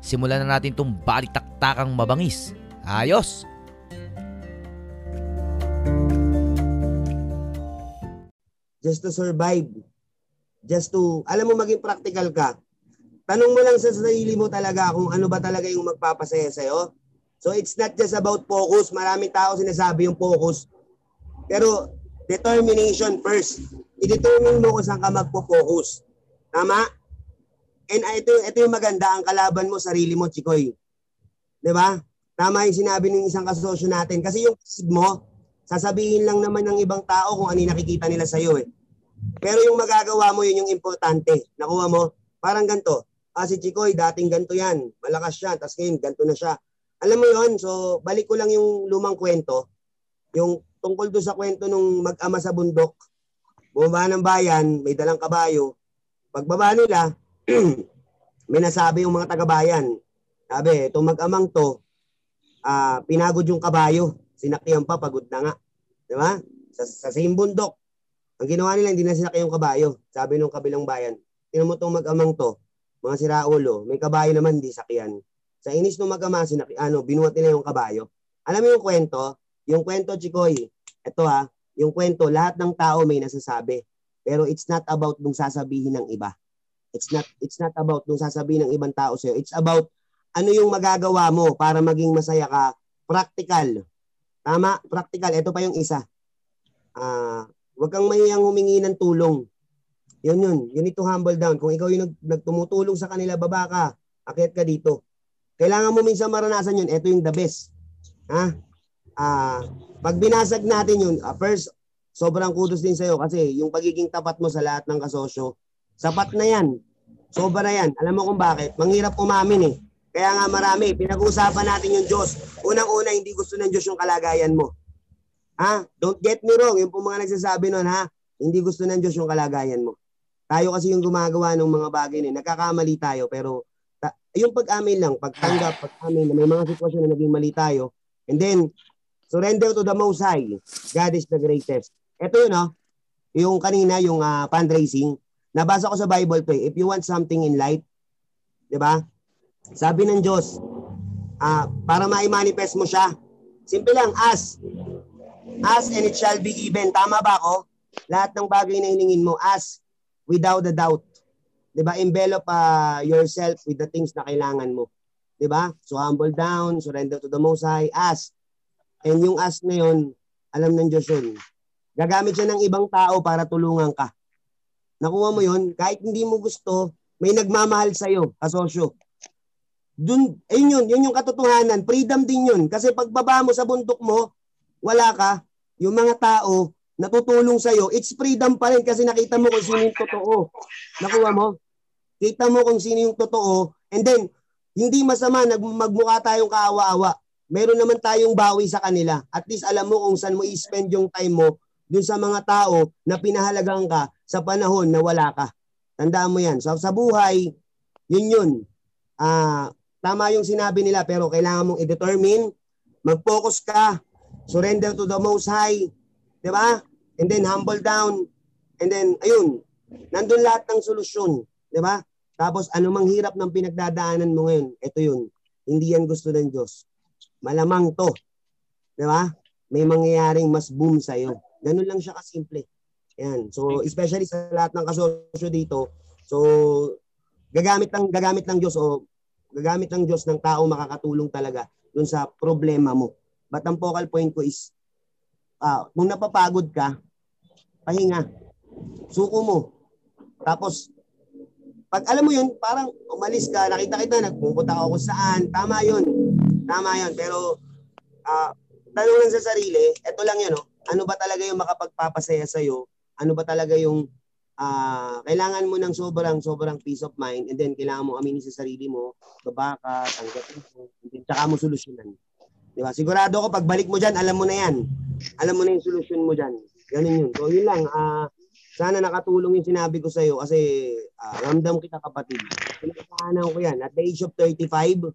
simulan na natin itong balitaktakang mabangis. Ayos! just to survive. Just to, alam mo, maging practical ka. Tanong mo lang sa sarili mo talaga kung ano ba talaga yung magpapasaya sa'yo. So it's not just about focus. Maraming tao sinasabi yung focus. Pero determination first. I-determine mo kung saan ka magpo-focus. Tama? And ito, ito yung maganda, ang kalaban mo, sarili mo, Chikoy. 'Di ba? Tama yung sinabi ng isang kasosyo natin. Kasi yung kasig mo, sasabihin lang naman ng ibang tao kung ano nakikita nila sa'yo eh. Pero yung magagawa mo, yun yung importante. Nakuha mo? Parang ganito. Ah, si Chikoy, dating ganito yan. Malakas siya. Tapos ngayon, ganito na siya. Alam mo yon So, balik ko lang yung lumang kwento. Yung tungkol doon sa kwento nung mag-ama sa bundok. Bumaba ng bayan, may dalang kabayo. Pagbaba nila, may nasabi yung mga taga-bayan. Sabi, itong mag-amang to, uh, pinagod yung kabayo. Sinakyan pa, pagod na nga. Di ba? Sa, sa same bundok. Ang ginawa nila, hindi na sinakyan yung kabayo. Sabi nung kabilang bayan, tinan mo itong mag-amang to, mga siraulo, may kabayo naman, hindi sakyan. Sa inis ng mag-ama, sinaki, ano, binuhat nila yung kabayo. Alam mo yung kwento? Yung kwento, Chikoy, ito ha, yung kwento, lahat ng tao may nasasabi. Pero it's not about nung sasabihin ng iba. It's not it's not about nung sasabihin ng ibang tao sa'yo. It's about ano yung magagawa mo para maging masaya ka. Practical. Tama? Practical. Ito pa yung isa. Ah, uh, wag kang mahiyang humingi ng tulong. Yun yun. You need to humble down. Kung ikaw yung nag, nagtumutulong sa kanila, baba ka. Akit ka dito. Kailangan mo minsan maranasan yun. Ito yung the best. Ha? Ah, uh, pag binasag natin yun, uh, first, sobrang kudos din sa'yo kasi yung pagiging tapat mo sa lahat ng kasosyo, sapat na yan. Sobra na yan. Alam mo kung bakit? Manghirap umamin eh. Kaya nga marami, pinag-uusapan natin yung Diyos. Unang-una, hindi gusto ng Diyos yung kalagayan mo. Ha? Don't get me wrong, yung mga nagsasabi nun, ha? Hindi gusto ng Diyos yung kalagayan mo. Tayo kasi yung gumagawa ng mga bagay na nagkakamali tayo, pero ta- yung pag-amin lang, pagtanggap, pag-amin na may mga sitwasyon na naging mali tayo, and then, surrender to the Most High. God is the greatest. Ito yun, no? Yung kanina, yung uh, fundraising, nabasa ko sa Bible to eh, if you want something in life, di ba? Sabi ng Diyos, uh, para ma-manifest mo siya, simple lang, ask. Ask and it shall be given. Tama ba ako? Lahat ng bagay na hiningin mo, ask without a doubt. 'Di ba? Envelop uh, yourself with the things na kailangan mo. 'Di ba? So humble down, surrender to the Most High, ask. And yung ask na 'yon, alam ng Diyos 'yun. Gagamit siya ng ibang tao para tulungan ka. Nakuha mo 'yon, kahit hindi mo gusto, may nagmamahal sa iyo, kasosyo. Dun, ayun yun, yun yung katotohanan. Freedom din yun. Kasi pagbaba mo sa bundok mo, wala ka, yung mga tao natutulong sa iyo, it's freedom pa rin kasi nakita mo kung sino yung totoo. Nakuha mo? Kita mo kung sino yung totoo. And then, hindi masama nag magmukha tayong kaawa-awa. Meron naman tayong bawi sa kanila. At least alam mo kung saan mo i-spend yung time mo dun sa mga tao na pinahalagang ka sa panahon na wala ka. Tandaan mo yan. So sa buhay, yun yun. Uh, Tama yung sinabi nila pero kailangan mong i-determine, mag-focus ka, surrender to the Most High, di ba? And then humble down. And then, ayun, nandun lahat ng solusyon, di ba? Tapos anumang hirap ng pinagdadaanan mo ngayon, ito yun, hindi yan gusto ng Diyos. Malamang to. Di ba? May mangyayaring mas boom sa'yo. Ganun lang siya kasimple. Yan. So, especially sa lahat ng kasosyo dito, so, gagamit ng gagamit ng Diyos o gagamit ng Diyos ng tao makakatulong talaga dun sa problema mo. But ang focal point ko is, uh, kung napapagod ka, pahinga. Suko mo. Tapos, pag alam mo yun, parang umalis ka, nakita kita, nagpupunta ka kung saan, tama yun. Tama yun. Pero, uh, tanong lang sa sarili, eto lang yun, no? ano ba talaga yung makapagpapasaya sa'yo? Ano ba talaga yung ah kailangan mo ng sobrang sobrang peace of mind and then kailangan mo aminin sa sarili mo, baba ka, tanggapin mo, and then tsaka mo solusyonan. Di ba? Sigurado ako pagbalik mo diyan, alam mo na 'yan. Alam mo na yung solusyon mo diyan. Ganun yun. So yun lang, ah sana nakatulong yung sinabi ko sa iyo kasi ah, ramdam kita kapatid. Pinagkakanan ko yan. At the age of 35,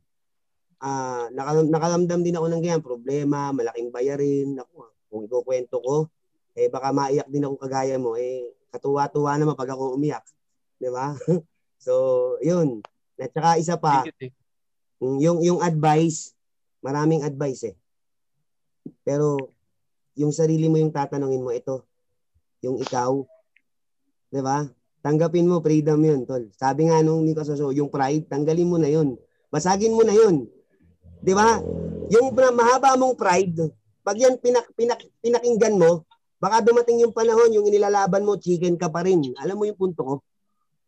ah naka, nakaramdam din ako ng ganyan. Problema, malaking bayarin. Ako, kung ikukwento ko, eh baka maiyak din ako kagaya mo. Eh, katuwa-tuwa naman pag ako umiyak. Di ba? so, yun. At saka isa pa. Mm, yung yung advice, maraming advice eh. Pero yung sarili mo yung tatanungin mo ito, yung ikaw, 'di ba? Tanggapin mo freedom 'yun, tol. Sabi nga nung Nico Soso, yung pride, tanggalin mo na 'yun. Basagin mo na 'yun. 'Di ba? Yung mahaba mong pride, pag yan pinak, pinak, pinakinggan mo, baka dumating yung panahon, yung inilalaban mo, chicken ka pa rin. Alam mo yung punto ko?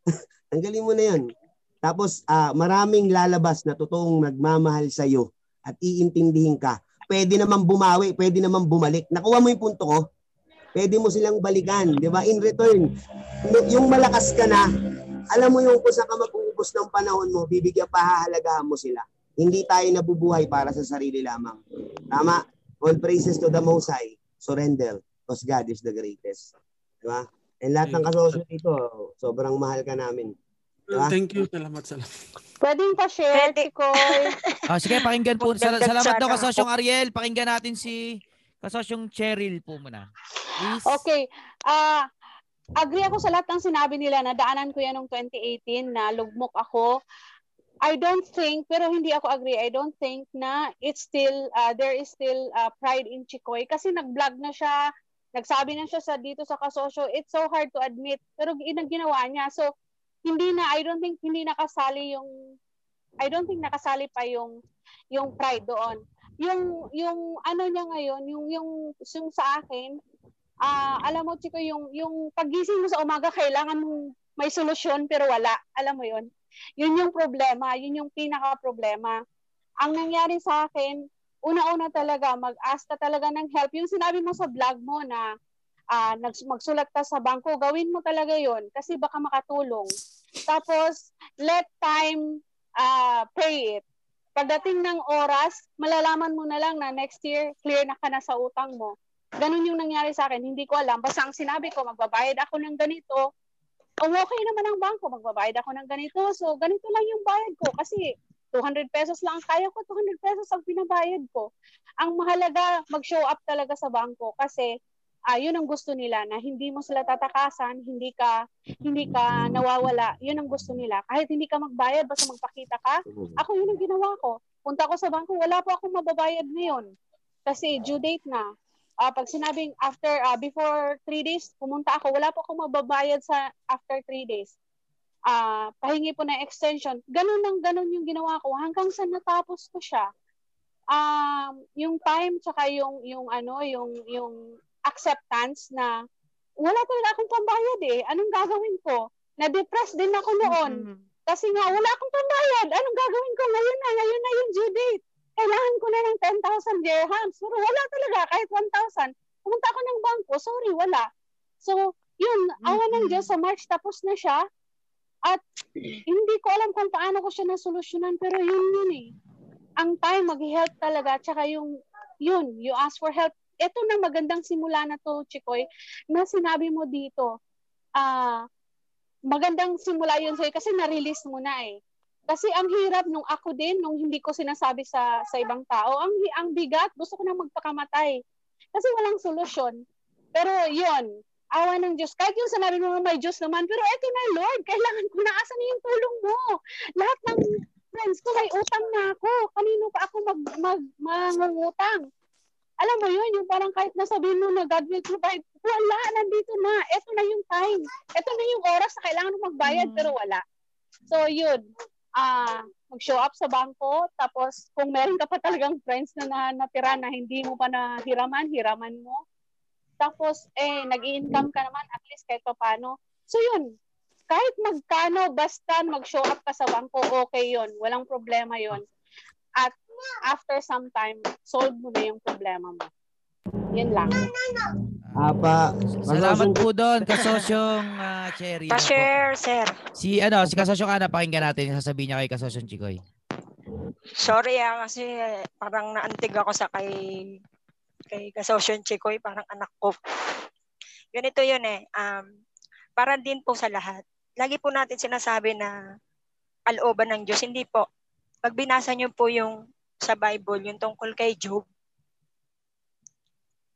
Tanggalin mo na 'yun. Tapos ah, maraming lalabas na totoong nagmamahal sa iyo at iintindihin ka. Pwede naman bumawi, pwede naman bumalik. Nakuha mo yung punto ko? Pwede mo silang balikan, 'di ba? In return, yung malakas ka na, alam mo yung kung saan ka mag-uubos ng panahon mo, bibigyan pahahalagahan mo sila. Hindi tayo nabubuhay para sa sarili lamang. Tama? All praises to the Most High. Surrender. Because God is the greatest. Di ba? And lahat ng kasosyo dito, sobrang mahal ka namin. Diba? Thank you. Salamat, salamat. Pwedeng pa-share, Pwede. Chikoy. Ah, sige, pakinggan po. Sal- salamat daw kasosyong Ariel. Pakinggan natin si kasosyong Cheryl po muna. Please. Okay. Ah, agree ako sa lahat ng sinabi nila. Nadaanan ko yan noong 2018 na lugmok ako. I don't think, pero hindi ako agree. I don't think na it's still, uh, there is still uh, pride in Chikoy. Kasi nag-vlog na siya, nagsabi na siya sa dito sa kasosyo. It's so hard to admit. Pero ginang ginawa niya. So, hindi na, I don't think, hindi nakasali yung, I don't think nakasali pa yung, yung pride doon. Yung, yung ano niya ngayon, yung, yung, yung sa akin, ah alam mo, Chiko, yung, yung pagising mo sa umaga, kailangan mong may solusyon, pero wala. Alam mo yun? Yun yung problema. Yun yung pinaka-problema. Ang nangyari sa akin, una-una talaga, mag-ask ka talaga ng help. Yung sinabi mo sa vlog mo na nags- magsulat ka sa bangko, gawin mo talaga yon kasi baka makatulong. Tapos, let time ah, pray it. Pagdating ng oras, malalaman mo na lang na next year, clear na ka na sa utang mo. Ganun yung nangyari sa akin. Hindi ko alam. Basta ang sinabi ko, magbabayad ako ng ganito. Oh, okay naman ang bangko, magbabayad ako ng ganito. So, ganito lang yung bayad ko. Kasi 200 pesos lang ang kaya ko, 200 pesos ang pinabayad ko. Ang mahalaga, mag-show up talaga sa bangko kasi ah yun ang gusto nila na hindi mo sila tatakasan, hindi ka hindi ka nawawala. Yun ang gusto nila. Kahit hindi ka magbayad, basta magpakita ka, ako yun ang ginawa ko. Punta ko sa bangko, wala po akong mababayad ngayon. Kasi due date na. Ah, pag sinabing after, ah, before 3 days, pumunta ako, wala po akong mababayad sa after 3 days. Ah, pahingi po ng extension. Ganun ang ganun yung ginawa ko hanggang sa natapos ko siya. Um, yung time tsaka yung yung ano, yung yung acceptance na wala talaga akong pambayad eh. Anong gagawin ko? Na-depress din ako noon. Mhm. Kasi nga, wala akong pambayad. Anong gagawin ko? Ngayon na, ngayon na yung due date. Kailangan ko na ng 10,000 dirhams. Pero wala talaga, kahit 1,000. Pumunta ako ng bangko, sorry, wala. So, yun, awa ng Mhm. Diyos, sa March tapos na siya. At hindi ko alam kung paano ko siya nasolusyonan, pero yun yun eh. Ang time, mag-help talaga. Tsaka yung, yun, you ask for help. Ito na magandang simula na to, Chikoy, na sinabi mo dito. Ah, magandang simula yun sa'yo kasi na-release mo na eh. Kasi ang hirap nung ako din, nung hindi ko sinasabi sa sa ibang tao, ang ang bigat, gusto ko na magpakamatay. Kasi walang solusyon. Pero yun, awa ng Diyos. Kahit yung sinabi mo may Diyos naman, pero eto na Lord, kailangan ko na asan na yung tulong mo. Lahat ng friends ko may utang na ako. Kanino pa ako mag, mag, mangungutang? Alam mo yun, yung parang kahit nasabihin mo na God will provide, wala, nandito na. Eto na yung time. Eto na yung oras na kailangan mo magbayad, Mm. pero wala. So yun, ah mag-show up sa bangko, tapos kung meron ka pa talagang friends na, na natira na hindi mo pa nahiraman, hiraman mo. Tapos, eh, nag-income ka naman, at least kahit pa paano. So yun, kahit magkano, basta mag-show up ka sa bangko, okay yun. Walang problema yun. At after some time, solve mo na yung problema mo. Yun lang. Apa. Salamat po doon, kasosyong ah, Cherry. Pa-share, sir. Si ano, si kasosyong Ana, pakinggan natin yung sasabihin niya kay kasosyong Chikoy. Sorry ah, kasi parang naantig ako sa kay kay Kasosyon Chikoy, parang anak ko. Ganito yun eh. Um, para din po sa lahat. Lagi po natin sinasabi na alooban ng Diyos. Hindi po. Pag binasa niyo po yung sa Bible, yung tungkol kay Job,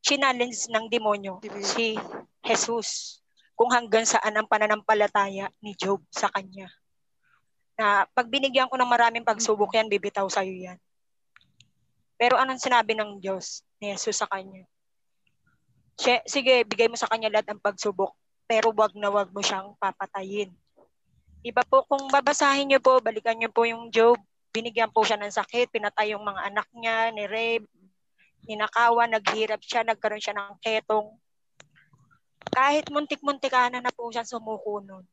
challenge ng demonyo si Jesus kung hanggang saan ang pananampalataya ni Job sa kanya. Na pag binigyan ko ng maraming pagsubok yan, bibitaw sa'yo yan. Pero anong sinabi ng Diyos ni Jesus sa kanya? Sige, bigay mo sa kanya lahat ng pagsubok, pero wag na wag mo siyang papatayin. Iba po, kung babasahin niyo po, balikan niyo po yung Job, binigyan po siya ng sakit, pinatay yung mga anak niya, ni rape, ninakawan, naghirap siya, nagkaroon siya ng ketong. Kahit muntik-muntikana na po siya sumuko nun,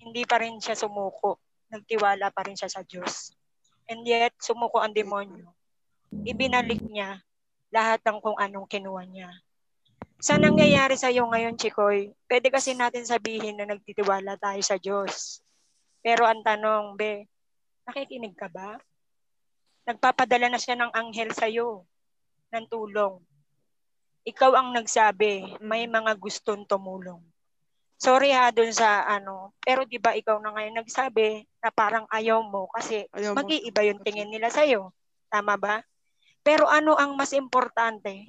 hindi pa rin siya sumuko. Nagtiwala pa rin siya sa Diyos. And yet, sumuko ang demonyo. Ibinalik niya lahat ng kung anong kinuha niya. Sa nangyayari sa iyo ngayon, Chikoy, pwede kasi natin sabihin na nagtitiwala tayo sa Diyos. Pero ang tanong, be, nakikinig ka ba? Nagpapadala na siya ng anghel sa iyo ng tulong. Ikaw ang nagsabi, may mga gustong tumulong. Sorry ha dun sa ano, pero 'di ba ikaw na ngayon nagsabi na parang ayaw mo kasi Ayaw mag-iiba yung tingin nila sa iyo. Tama ba? Pero ano ang mas importante?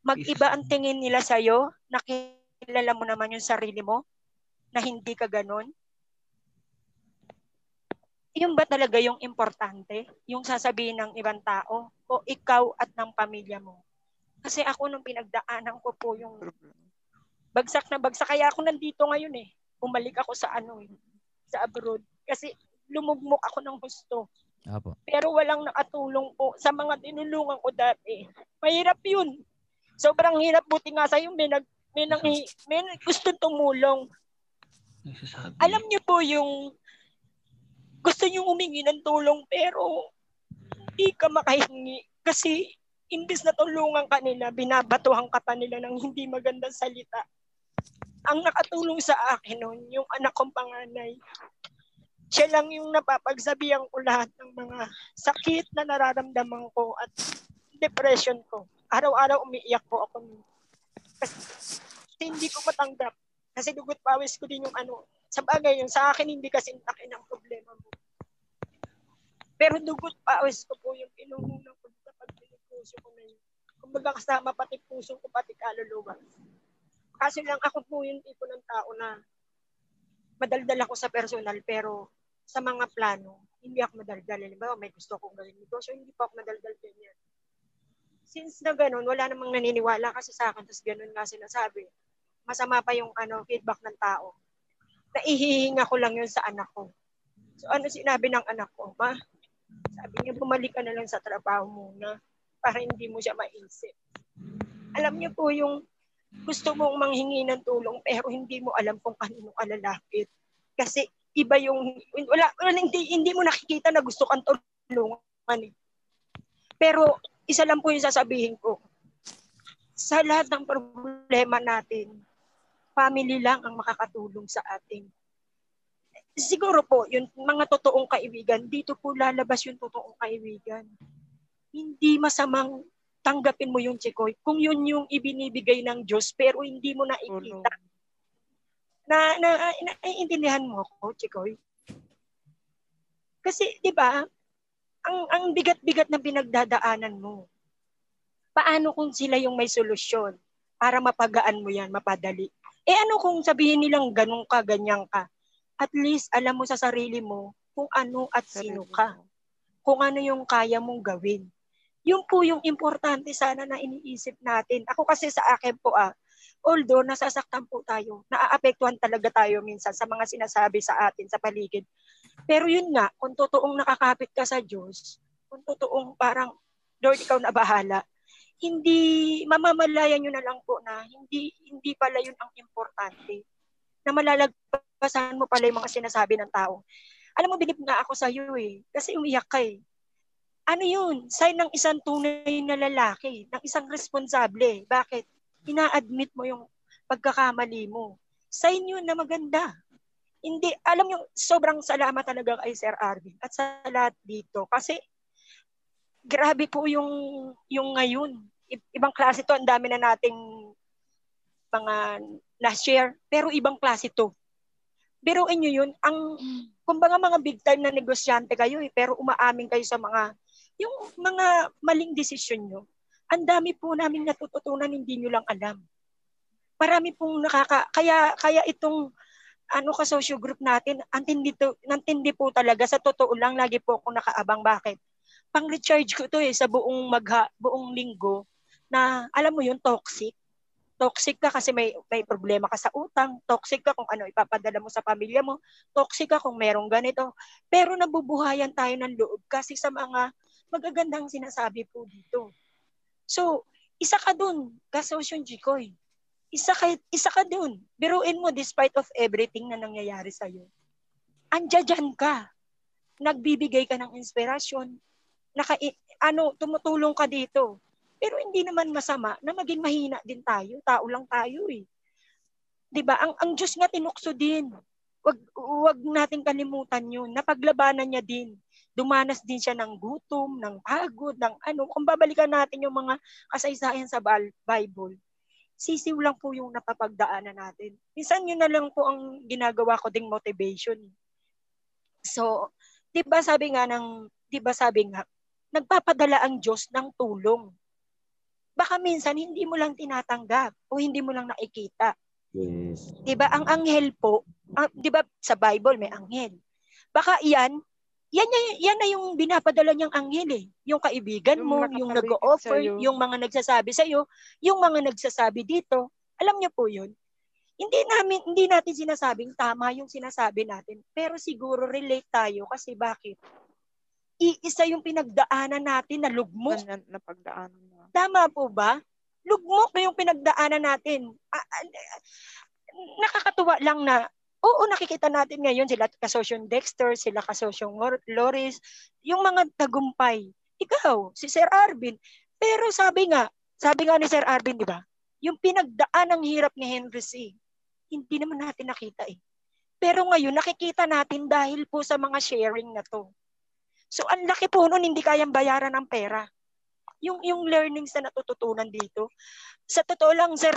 Mag-iba ang tingin nila sa iyo, nakilala mo naman yung sarili mo na hindi ka ganun. Yung ba talaga yung importante? Yung sasabihin ng ibang tao o ikaw at ng pamilya mo? Kasi ako nung pinagdaanan ko po yung bagsak na bagsak. Kaya ako nandito ngayon eh. Bumalik ako sa ano eh, sa abroad. Kasi lumugmok ako ng gusto. Apo. Pero walang nakatulong po sa mga tinulungan ko dati. Mahirap yun. Sobrang hirap. Buti nga sa'yo, may, nag, may, nang, may gusto tumulong. Alam niyo po yung gusto niyo humingi ng tulong pero hindi ka makahingi kasi imbis na tulungan ka nila, binabatuhan ka pa nila ng hindi magandang salita. Ang nakatulong sa akin noon, yung anak kong panganay, siya lang yung napapagsabihan ko lahat ng mga sakit na nararamdaman ko at depression ko. Araw-araw umiiyak po ako. Kasi hindi ko matanggap. Kasi dugot pawis ko din yung ano. Sa bagay yun, sa akin hindi kasi laki ng problema mo. Pero dugot pawis ko po yung pinuhunan ko sa pagpilipuso ko na yun. Kumbaga kasama pati puso ko, pati kaluluwa. Kasi lang ako po yung tipo ng tao na madaldal ako sa personal pero sa mga plano, hindi ako madaldal. Halimbawa, may gusto kong gawin negosyo, hindi pa ako madaldal ganyan. Since na ganun, wala namang naniniwala kasi sa akin, tapos ganun nga sinasabi. Masama pa yung ano, feedback ng tao. Naihihinga ko lang yun sa anak ko. So ano sinabi ng anak ko? Ma, sabi niya, bumalik ka na lang sa trabaho muna para hindi mo siya maisip. Alam niyo po yung gusto mong manghingi ng tulong pero hindi mo alam kung kanino ka lalapit. Kasi iba yung wala, wala hindi, hindi mo nakikita na gusto kang tulungan. Eh. Pero isa lang po yung sasabihin ko. Sa lahat ng problema natin, family lang ang makakatulong sa atin. Siguro po, yung mga totoong kaibigan, dito po lalabas yung totoong kaibigan. Hindi masamang tanggapin mo yung chikoy kung yun yung ibinibigay ng Diyos pero hindi mo nakikita. Na, na, naiintindihan mo ako, chikoy? Kasi, di ba, ang, ang bigat-bigat na pinagdadaanan mo. Paano kung sila yung may solusyon para mapagaan mo yan, mapadali? Eh ano kung sabihin nilang ganun ka, ganyan ka? At least alam mo sa sarili mo kung ano at sino ka. Kung ano yung kaya mong gawin. Yun po yung importante sana na iniisip natin. Ako kasi sa akin po ah, although nasasaktan po tayo, naaapektuhan talaga tayo minsan sa mga sinasabi sa atin sa paligid. Pero yun nga, kung totoong nakakapit ka sa Diyos, kung totoong parang, Lord, ikaw na bahala, hindi, mamamalayan nyo na lang po na hindi, hindi pala yun ang importante. Na malalagpasan mo pala yung mga sinasabi ng tao. Alam mo, bilib nga ako sa iyo eh. Kasi umiyak ka eh. Ano yun? Sign ng isang tunay na lalaki, ng isang responsable. Bakit? ina-admit mo yung pagkakamali mo. Sign yun na maganda. Hindi, alam yung sobrang salamat talaga kay Sir Arvin at sa lahat dito. Kasi grabe po yung yung ngayon. I- ibang klase to, ang dami na nating mga na-share, pero ibang klase to. Biruin nyo yun, ang, kumbaga mga big time na negosyante kayo eh, pero umaamin kayo sa mga, yung mga maling desisyon nyo. Ang dami po namin natututunan, hindi nyo lang alam. Marami pong nakaka, kaya, kaya itong, ano ka social group natin, antindi, to, antindi po talaga, sa totoo lang, lagi po ako nakaabang. Bakit? Pang-recharge ko to eh, sa buong magha, buong linggo, na alam mo yun, toxic toxic ka kasi may may problema ka sa utang, toxic ka kung ano ipapadala mo sa pamilya mo, toxic ka kung merong ganito. Pero nabubuhayan tayo ng loob kasi sa mga magagandang sinasabi po dito. So, isa ka dun, kasosyon Jikoy. Isa ka, isa ka dun. Biruin mo despite of everything na nangyayari sa'yo. Andiyan ka. Nagbibigay ka ng inspirasyon. Naka, ano, tumutulong ka dito pero hindi naman masama na maging mahina din tayo. Tao lang tayo eh. 'Di ba? Ang ang Diyos nga tinukso din. Wag wag nating kalimutan 'yun. Napaglabanan niya din. Dumanas din siya ng gutom, ng pagod, ng ano. Kung babalikan natin yung mga kasaysayan sa Bible, sisiw lang po yung napapagdaanan natin. Minsan yun na lang po ang ginagawa ko ding motivation. So, 'di ba sabi nga ng 'di ba sabi nga nagpapadala ang Diyos ng tulong baka minsan hindi mo lang tinatanggap o hindi mo lang nakikita. Yes. 'Di ba? Ang anghel po, ang, 'di ba sa Bible may anghel. Baka iyan, yan, yan, yan na yung binapadala niyang anghel eh. Yung kaibigan Yung mo, yung nag-o-offer, yung mga nagsasabi sa iyo, yung mga nagsasabi dito. Alam niyo po 'yun. Hindi namin hindi natin sinasabing tama yung sinasabi natin, pero siguro relate tayo kasi bakit? Iisa yung pinagdaanan natin na lugmok Ganyan na pagdaanan mo. Tama po ba? Lugmok na yung pinagdaanan natin. Ah, ah, nakakatuwa lang na, oo, nakikita natin ngayon sila kasosyon Dexter, sila kasosyong Lor- Loris, yung mga tagumpay. Ikaw, si Sir Arvin. Pero sabi nga, sabi nga ni Sir Arvin, di ba? Yung pinagdaan ng hirap ni Henry C. Hindi naman natin nakita eh. Pero ngayon, nakikita natin dahil po sa mga sharing na to. So, ang laki po nun, hindi kayang bayaran ng pera yung yung learnings na natututunan dito. Sa totoo lang, sir,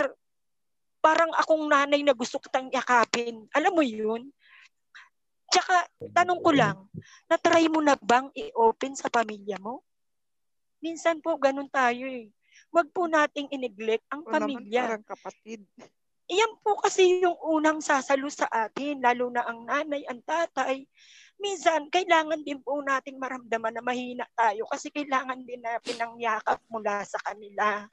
parang akong nanay na gusto kitang yakapin. Alam mo yun? Tsaka, tanong ko lang, na-try mo na bang i-open sa pamilya mo? Minsan po, ganun tayo eh. Huwag po nating ineglect ang O naman pamilya. parang kapatid. Iyan po kasi yung unang sasalo sa atin, lalo na ang nanay, ang tatay. Minsan, kailangan din po nating maramdaman na mahina tayo kasi kailangan din na pinangyakap mula sa kanila.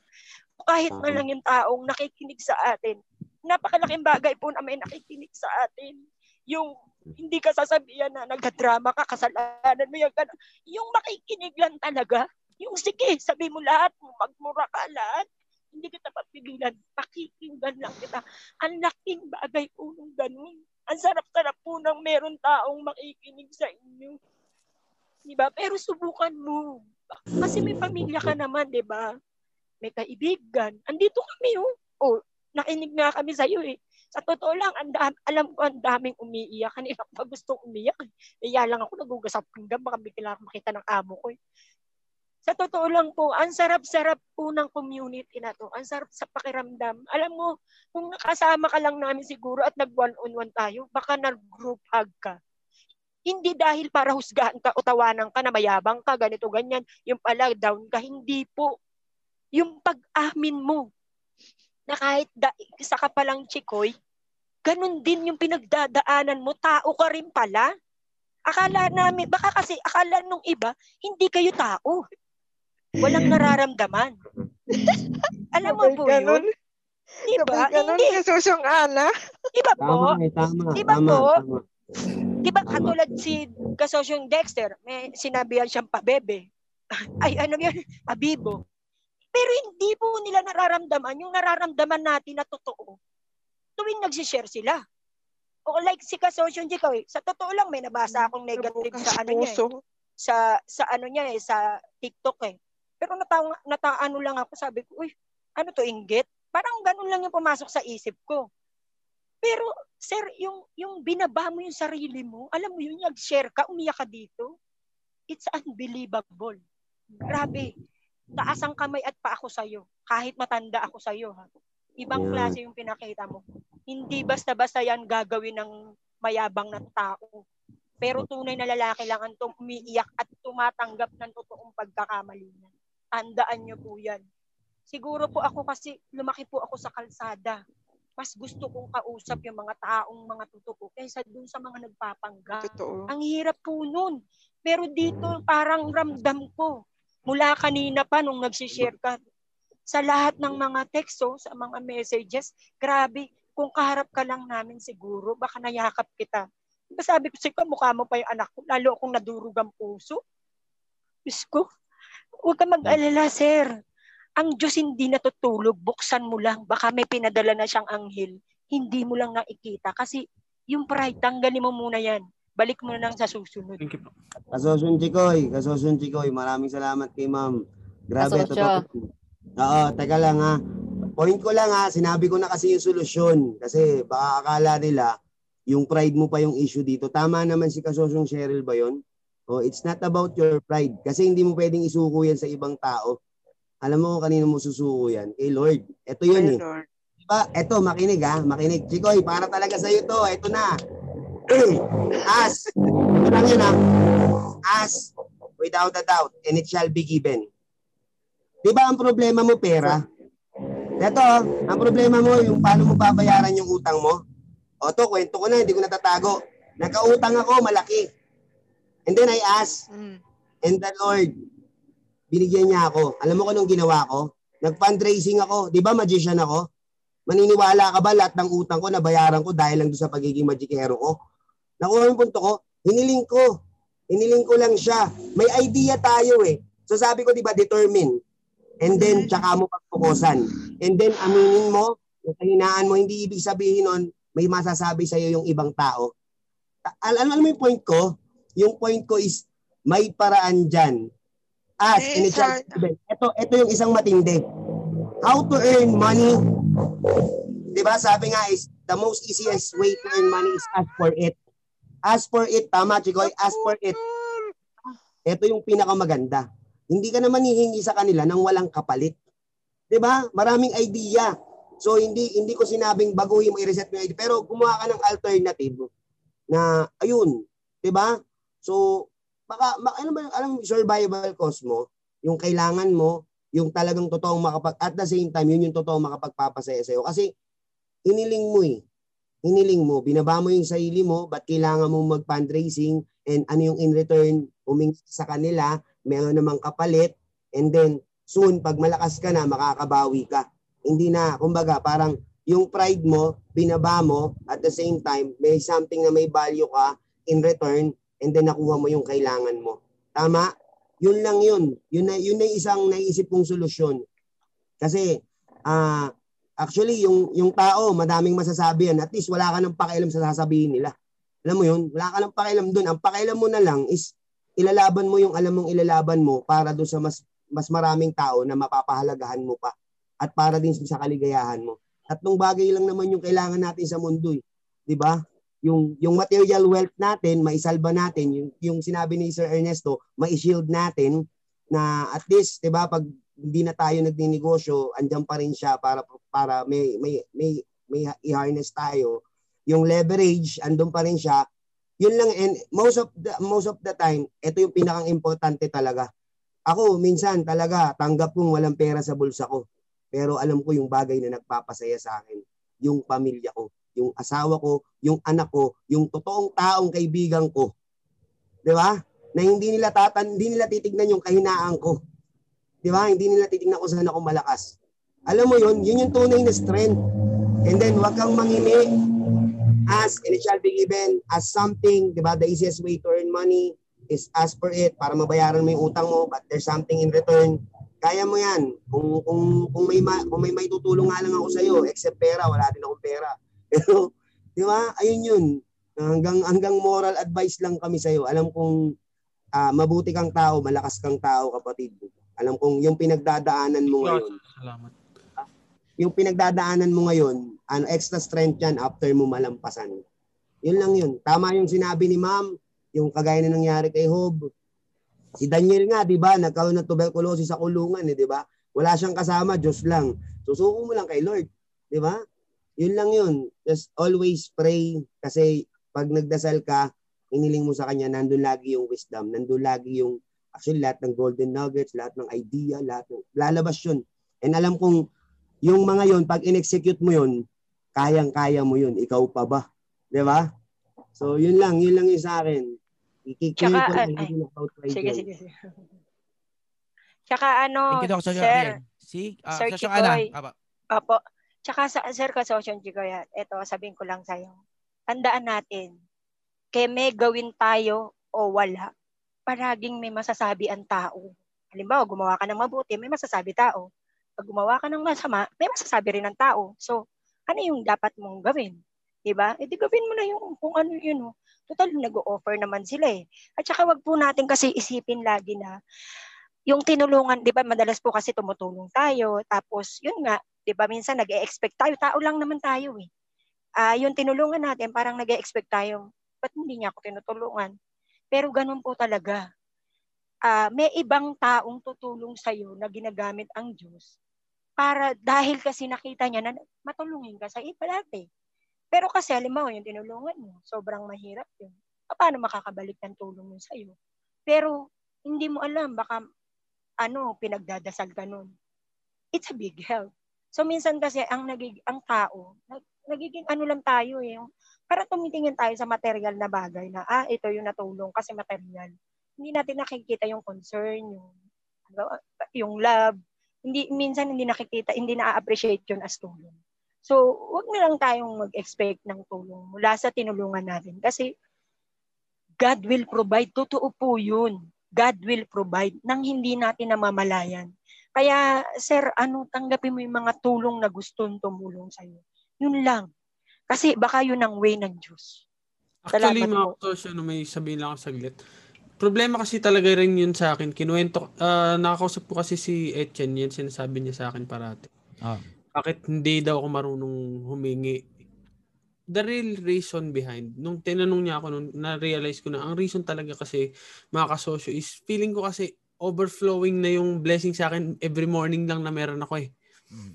Kahit man lang yung taong nakikinig sa atin. Napakalaking bagay po na may nakikinig sa atin. Yung hindi ka sasabihan na nagdadrama ka, kasalanan mo yung gano'n. Yung makikinig lang talaga. Yung sige, sabi mo lahat, magmura ka lahat hindi kita papigilan, pakikinggan lang kita. Ang laking bagay po nung ganun. Ang sarap-sarap po nang meron taong makikinig sa inyo. Diba? Pero subukan mo. Kasi may pamilya ka naman, di ba? May kaibigan. Andito kami, oh. Oh, nakinig nga kami sa iyo eh. Sa totoo lang, ang dam- alam ko ang daming umiiyak. Kanina pa gusto umiyak. Eh, Kaya lang ako nagugasap hanggang baka bigla makita ng amo ko eh. Sa totoo lang po, ang sarap-sarap po ng community na to. Ang sarap sa pakiramdam. Alam mo, kung nakasama ka lang namin siguro at nag-one-on-one tayo, baka nag-group hug ka. Hindi dahil para husgahan ka o tawanan ka na mayabang ka, ganito, ganyan. Yung pala, down ka. Hindi po. Yung pag-amin mo na kahit da, isa ka palang chikoy, ganun din yung pinagdadaanan mo, tao ka rin pala. Akala namin, baka kasi akala nung iba, hindi kayo tao. Walang nararamdaman. Alam mo Sabay po ganun. yun? Di ba? Sabay ganun Hindi. ka susyong ana. Di ba po? Tama eh, tama. Di ba tama, po? tama. Di ba Tama. katulad si kasosyong Dexter, may sinabihan siyang pabebe. Ay, ano yun? Pabibo. Pero hindi po nila nararamdaman yung nararamdaman natin na totoo. Tuwing nagsishare sila. O like si Kasosyong Jikaw, eh, sa totoo lang may nabasa akong negative sa ano niya eh. sa sa ano niya eh sa TikTok eh. Pero natawa nataano lang ako sabi ko, uy, ano to inggit? Parang ganun lang yung pumasok sa isip ko. Pero, sir, yung, yung binaba mo yung sarili mo, alam mo yun, nag-share ka, umiyak ka dito. It's unbelievable. Grabe. Taas ang kamay at pa ako sa'yo. Kahit matanda ako sa'yo. Ha? Ibang Yeah. klase yung pinakita mo. Hindi basta-basta yan gagawin ng mayabang na tao. Pero tunay na lalaki lang ang umiiyak at tumatanggap ng totoong pagkakamali niya. Tandaan niyo po yan. Siguro po ako kasi lumaki po ako sa kalsada. Mas gusto kong kausap yung mga taong mga totoo kaysa dun sa mga nagpapanggap. Totoo. Ang hirap po nun. Pero dito parang ramdam ko. Mula kanina pa nung nagsishare ka, sa lahat ng mga teksto, sa mga messages, grabe, kung kaharap ka lang namin siguro, baka nayakap kita. Diba sabi ko sa'yo, mukha mo pa yung anak ko, lalo akong nadurog ang puso. Diyos ko, huwag ka mag-alala, sir. Ang Diyos hindi natutulog, buksan mo lang. Baka may pinadala na siyang anghel. Hindi mo lang nakikita. Kasi yung pride, tanggalin mo muna yan. Balik mo na lang sa susunod. Thank you po. Kasosun Chikoy, Kasosun Chikoy, maraming salamat kay ma'am. Grabe, Kasosyo. totoo. Oo, teka lang ha. Point ko lang ha, sinabi ko na kasi yung solusyon. Kasi baka akala nila, yung pride mo pa yung issue dito. Tama naman si Kasosyong Cheryl ba yun? Oh, it's not about your pride. Kasi hindi mo pwedeng isuko yan sa ibang tao. Alam mo kung kanino mo susuko yan? Kay Lord. Ito yun eh. Ay, Lord. Diba? Eto, makinig ha. Makinig. Chikoy, para talaga sa'yo to. Ito na. Ask. Ito lang yun ha. Ask without a doubt and it shall be given. Diba ang problema mo pera? Ito, ang problema mo yung paano mo babayaran yung utang mo. O to, kwento ko na, hindi ko natatago. Nagkautang ako, malaki. And then I ask, Mm. And the Lord, binigyan niya ako. Alam mo kung anong ginawa ko? Nag-fundraising ako. Di ba magician ako? Maniniwala ka ba lahat ng utang ko nabayaran ko dahil lang doon sa pagiging magikero ko? Nakuha yung punto ko, hiniling ko. Hiniling ko lang siya. May idea tayo eh. So sabi ko, di ba, determine. And then, tsaka mo pagpukusan. And then, aminin mo, yung kahinaan mo, hindi ibig sabihin nun, may masasabi sa'yo yung ibang tao. Ta- Al- alam mo yung point ko? Yung point ko is, may paraan dyan. As in a sir. Ito, ito yung isang matindi. How to earn money. Di ba? Sabi nga is, the most easiest way to earn money is ask for it. Ask for it. Tama, Chikoy. Ask for it. Ito yung pinakamaganda. Hindi ka naman hihingi sa kanila nang walang kapalit. 'Di ba? Maraming idea. So hindi hindi ko sinabing baguhin mo i-reset mo yung idea, pero gumawa ka ng alternative na ayun, 'di ba? So baka ma, ano ba alam mo, survival cost mo, yung kailangan mo, yung talagang totoong makapag at the same time yun yung totoong makapagpapasaya sa kasi hiniling mo eh. Hiniling mo, binaba mo yung sarili mo, ba't kailangan mo mag-fundraising and ano yung in return, humingi sa kanila, meron namang kapalit, and then soon, pag malakas ka na, makakabawi ka. Hindi na, kumbaga, parang yung pride mo, binaba mo, at the same time, may something na may value ka in return, and then nakuha mo yung kailangan mo. Tama? Yun lang yun. Yun na, yun na isang naisip kong solusyon. Kasi, ah, actually, yung, yung tao, madaming masasabi yan. At least, wala ka ng pakialam sa sasabihin nila. Alam mo yun? Wala ka ng pakialam doon. Ang pakialam mo na lang is, ilalaban mo yung alam mong ilalaban mo para doon sa mas mas maraming tao na mapapahalagahan mo pa at para din sa kaligayahan mo. Tatlong bagay lang naman yung kailangan natin sa mundo, eh. 'di ba? Yung yung material wealth natin, maisalba natin, yung yung sinabi ni Sir Ernesto, mai-shield natin na at least 'di ba pag hindi na tayo nagninegosyo, andiyan pa rin siya para para may may may may i-harness tayo. Yung leverage, andun pa rin siya. Yun lang and most of the most of the time, ito yung pinakang importante talaga. Ako minsan talaga tanggap kong walang pera sa bulsa ko. Pero alam ko yung bagay na nagpapasaya sa akin, yung pamilya ko, yung asawa ko, yung anak ko, yung totoong taong kaibigan ko. 'Di ba? Na hindi nila tatan, hindi nila titignan yung kahinaan ko. 'Di ba? Hindi nila titignan kung saan ako malakas. Alam mo yun, yun yung tunay na strength. And then, wag kang mangimi. Ask and it shall be given as something, di ba? The easiest way to earn money is ask for it para mabayaran mo yung utang mo but there's something in return. Kaya mo yan. Kung, kung, kung, may, ma, kung may may tutulong nga lang ako sa'yo, except pera, wala din akong pera. Pero, di ba? Ayun yun. Hanggang, hanggang moral advice lang kami sa'yo. Alam kong ah, mabuti kang tao, malakas kang tao, kapatid. Alam kong yung pinagdadaanan mo ngayon, Salamat. yung pinagdadaanan mo ngayon, ano, extra strength yan after mo malampasan. Yun lang yun. Tama yung sinabi ni ma'am, yung kagaya na nangyari kay Hob. Si Daniel nga, di ba, nagkaroon ng tuberculosis sa kulungan, eh, di ba? Wala siyang kasama, Diyos lang. Susuko mo lang kay Lord. Di ba? Yun lang yun. Just always pray kasi pag nagdasal ka, iniling mo sa Kanya, nandun lagi yung wisdom, nandun lagi yung, actually lahat ng golden nuggets, lahat ng idea, lahat ng, lalabas yun. And alam kong, yung mga yun, pag in-execute mo yun, kayang-kaya mo yun. Ikaw pa ba? Di ba? So, yun lang. Yun lang yung sa akin. Tsaka, ko lang ay, yung about pride Sige, sige, sige. Tsaka ano, Thank you, Doc Sir. Si, uh, Sir Sir Ana. Apa. Opo. Tsaka sa Sir Kasosyon Chicoya, ito sabihin ko lang sa'yo. Tandaan natin, kaya may gawin tayo o wala, paraging may masasabi ang tao. Halimbawa, gumawa ka ng mabuti, may masasabi tao. Pag gumawa ka ng masama, may masasabi rin ng tao. So, ano yung dapat mong gawin? Diba? E di gawin mo na yung kung ano yun. Oh. Total, nag-o-offer naman sila eh. At saka wag po natin kasi isipin lagi na yung tinulungan, di ba, madalas po kasi tumutulong tayo. Tapos, yun nga, 'di ba minsan nag-expect tayo, tao lang naman tayo eh. Ah, yung tinulungan natin, parang nag-expect tayo, ba't hindi niya ako tinutulungan? Pero ganun po talaga. Ah, may ibang taong tutulong sa iyo na ginagamit ang Diyos para dahil kasi nakita niya na matulungin ka sa iba dati. Pero kasi halimbawa yung tinulungan mo, sobrang mahirap yun. Paano makakabalik ng tulong yun sa iyo? Pero hindi mo alam, baka ano, pinagdadasal ka nun. It's a big help. So minsan kasi ang nagig ang tao, nag- nagiging ano lang tayo eh. yung- Para tumitingin tayo sa material na bagay na ah ito yung natulong kasi material. Hindi natin nakikita yung concern, yung yung love. Hindi minsan hindi nakikita, hindi na-appreciate yun as tulong. So, wag na lang tayong mag-expect ng tulong mula sa tinulungan natin kasi God will provide. Totoo po yun. God will provide nang hindi natin namamalayan. Kaya, sir, ano, tanggapin mo yung mga tulong na gustong tumulong sa'yo. Yun lang. Kasi baka yun ang way ng Diyos. Actually, mga po. kasosyo, no, may sabihin lang ako saglit. Problema kasi talaga rin yun sa akin. Kinuwento, ah nakakausap ko kasi si Etienne, yan sinasabi niya sa akin parati. Ah. Bakit hindi daw ako marunong humingi? The real reason behind, nung tinanong niya ako, nung na-realize ko na, ang reason talaga kasi, mga kasosyo, is feeling ko kasi overflowing na yung blessing sa akin every morning lang na meron ako eh. Mm.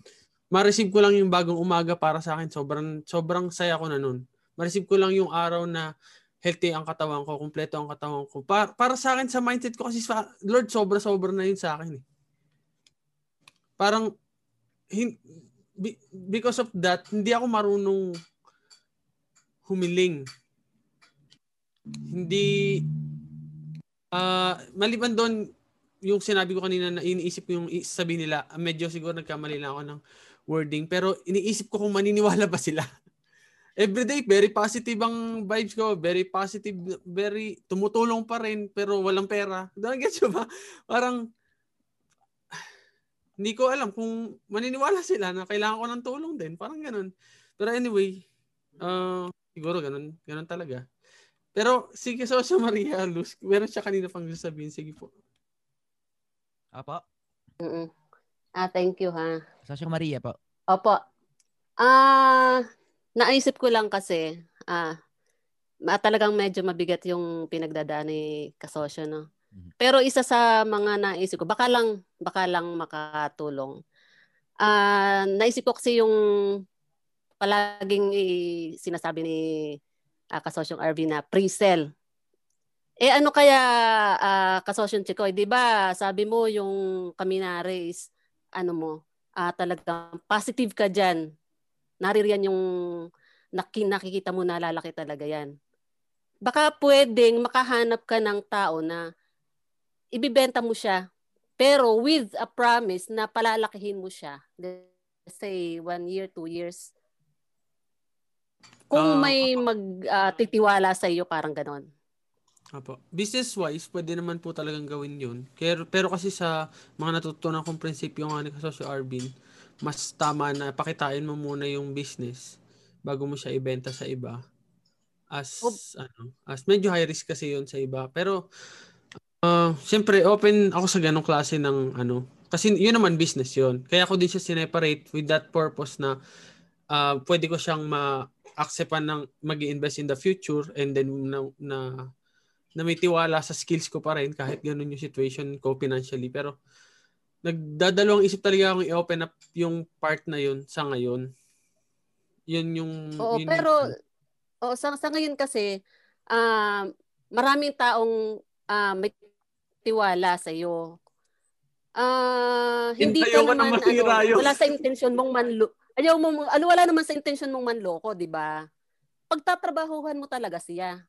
Ma-receive ko lang yung bagong umaga para sa akin, sobrang, sobrang saya ko na nun. Ma-receive ko lang yung araw na healthy ang katawan ko, kumpleto ang katawan ko. Para, para sa akin, sa mindset ko kasi, sa, Lord, sobra-sobra na yun sa akin eh. Parang, hin, be- because of that, hindi ako marunong humiling. Hindi, ah maliban doon, yung sinabi ko kanina na iniisip ko yung i- sabihin nila, medyo siguro nagkamali lang ako ng wording, pero iniisip ko kung maniniwala ba sila. Everyday, very positive ang vibes ko, very positive, very tumutulong pa rin, pero walang pera. Doon, gets mo ba? Parang, hindi ko alam kung maniniwala sila na kailangan ko ng tulong din. Parang ganun. Pero anyway, uh, siguro ganun, ganun talaga. Pero sige, Sosyo Maria Luz, meron siya kanina pang sasabihin. Sige po. Apo. Mm-mm. Ah, thank you ha. Sasha Maria po. Opo. Ah, naisip ko lang kasi, ah, talagang medyo mabigat yung pinagdadaan ni kasosyo, no? Mhm. Pero isa sa mga naisip ko, baka lang, baka lang makatulong. Ah, naisip ko kasi yung palaging i- sinasabi ni ah, kasosyong RV na pre-sell. Eh ano kaya ah, kasosyong Chikoy, 'di ba? Sabi mo yung Kaminare is ano mo, ah, talagang positive ka diyan. Naririyan yung naki, nakikita mo na lalaki talaga 'yan. Baka pwedeng makahanap ka ng tao na ibibenta mo siya pero with a promise na palalakihin mo siya. Let's say one year, two years. Kung Ah, may magtitiwala sa iyo, parang ganon. Apo. Business-wise, pwede naman po talagang gawin yun. Pero, pero kasi sa mga natutunan kong prinsipyo nga ni Kasosyo Arvin, mas tama na pakitain mo muna yung business bago mo siya ibenta sa iba. As, Ob- ano, as medyo high risk kasi yun sa iba. Pero, uh, siyempre, open ako sa ganong klase ng, ano, Kasi yun naman business yun. Kaya ko din siya sineparate with that purpose na uh, pwede ko siyang ma-acceptan ng mag invest in the future and then na, na, na may tiwala sa skills ko pa rin kahit ganun yung situation ko financially. Pero nagdadalawang isip talaga akong i-open up yung part na yun sa ngayon. Yun yung... Oo, yun pero yung, oo, sa, sa ngayon kasi, uh, maraming taong uh, may tiwala sa iyo. Ah, uh, hindi ka naman ano, wala sa intention mong manlo. Ayaw mo ano wala naman sa intention mong manloko, 'di ba? Pagtatrabahuhan mo talaga siya.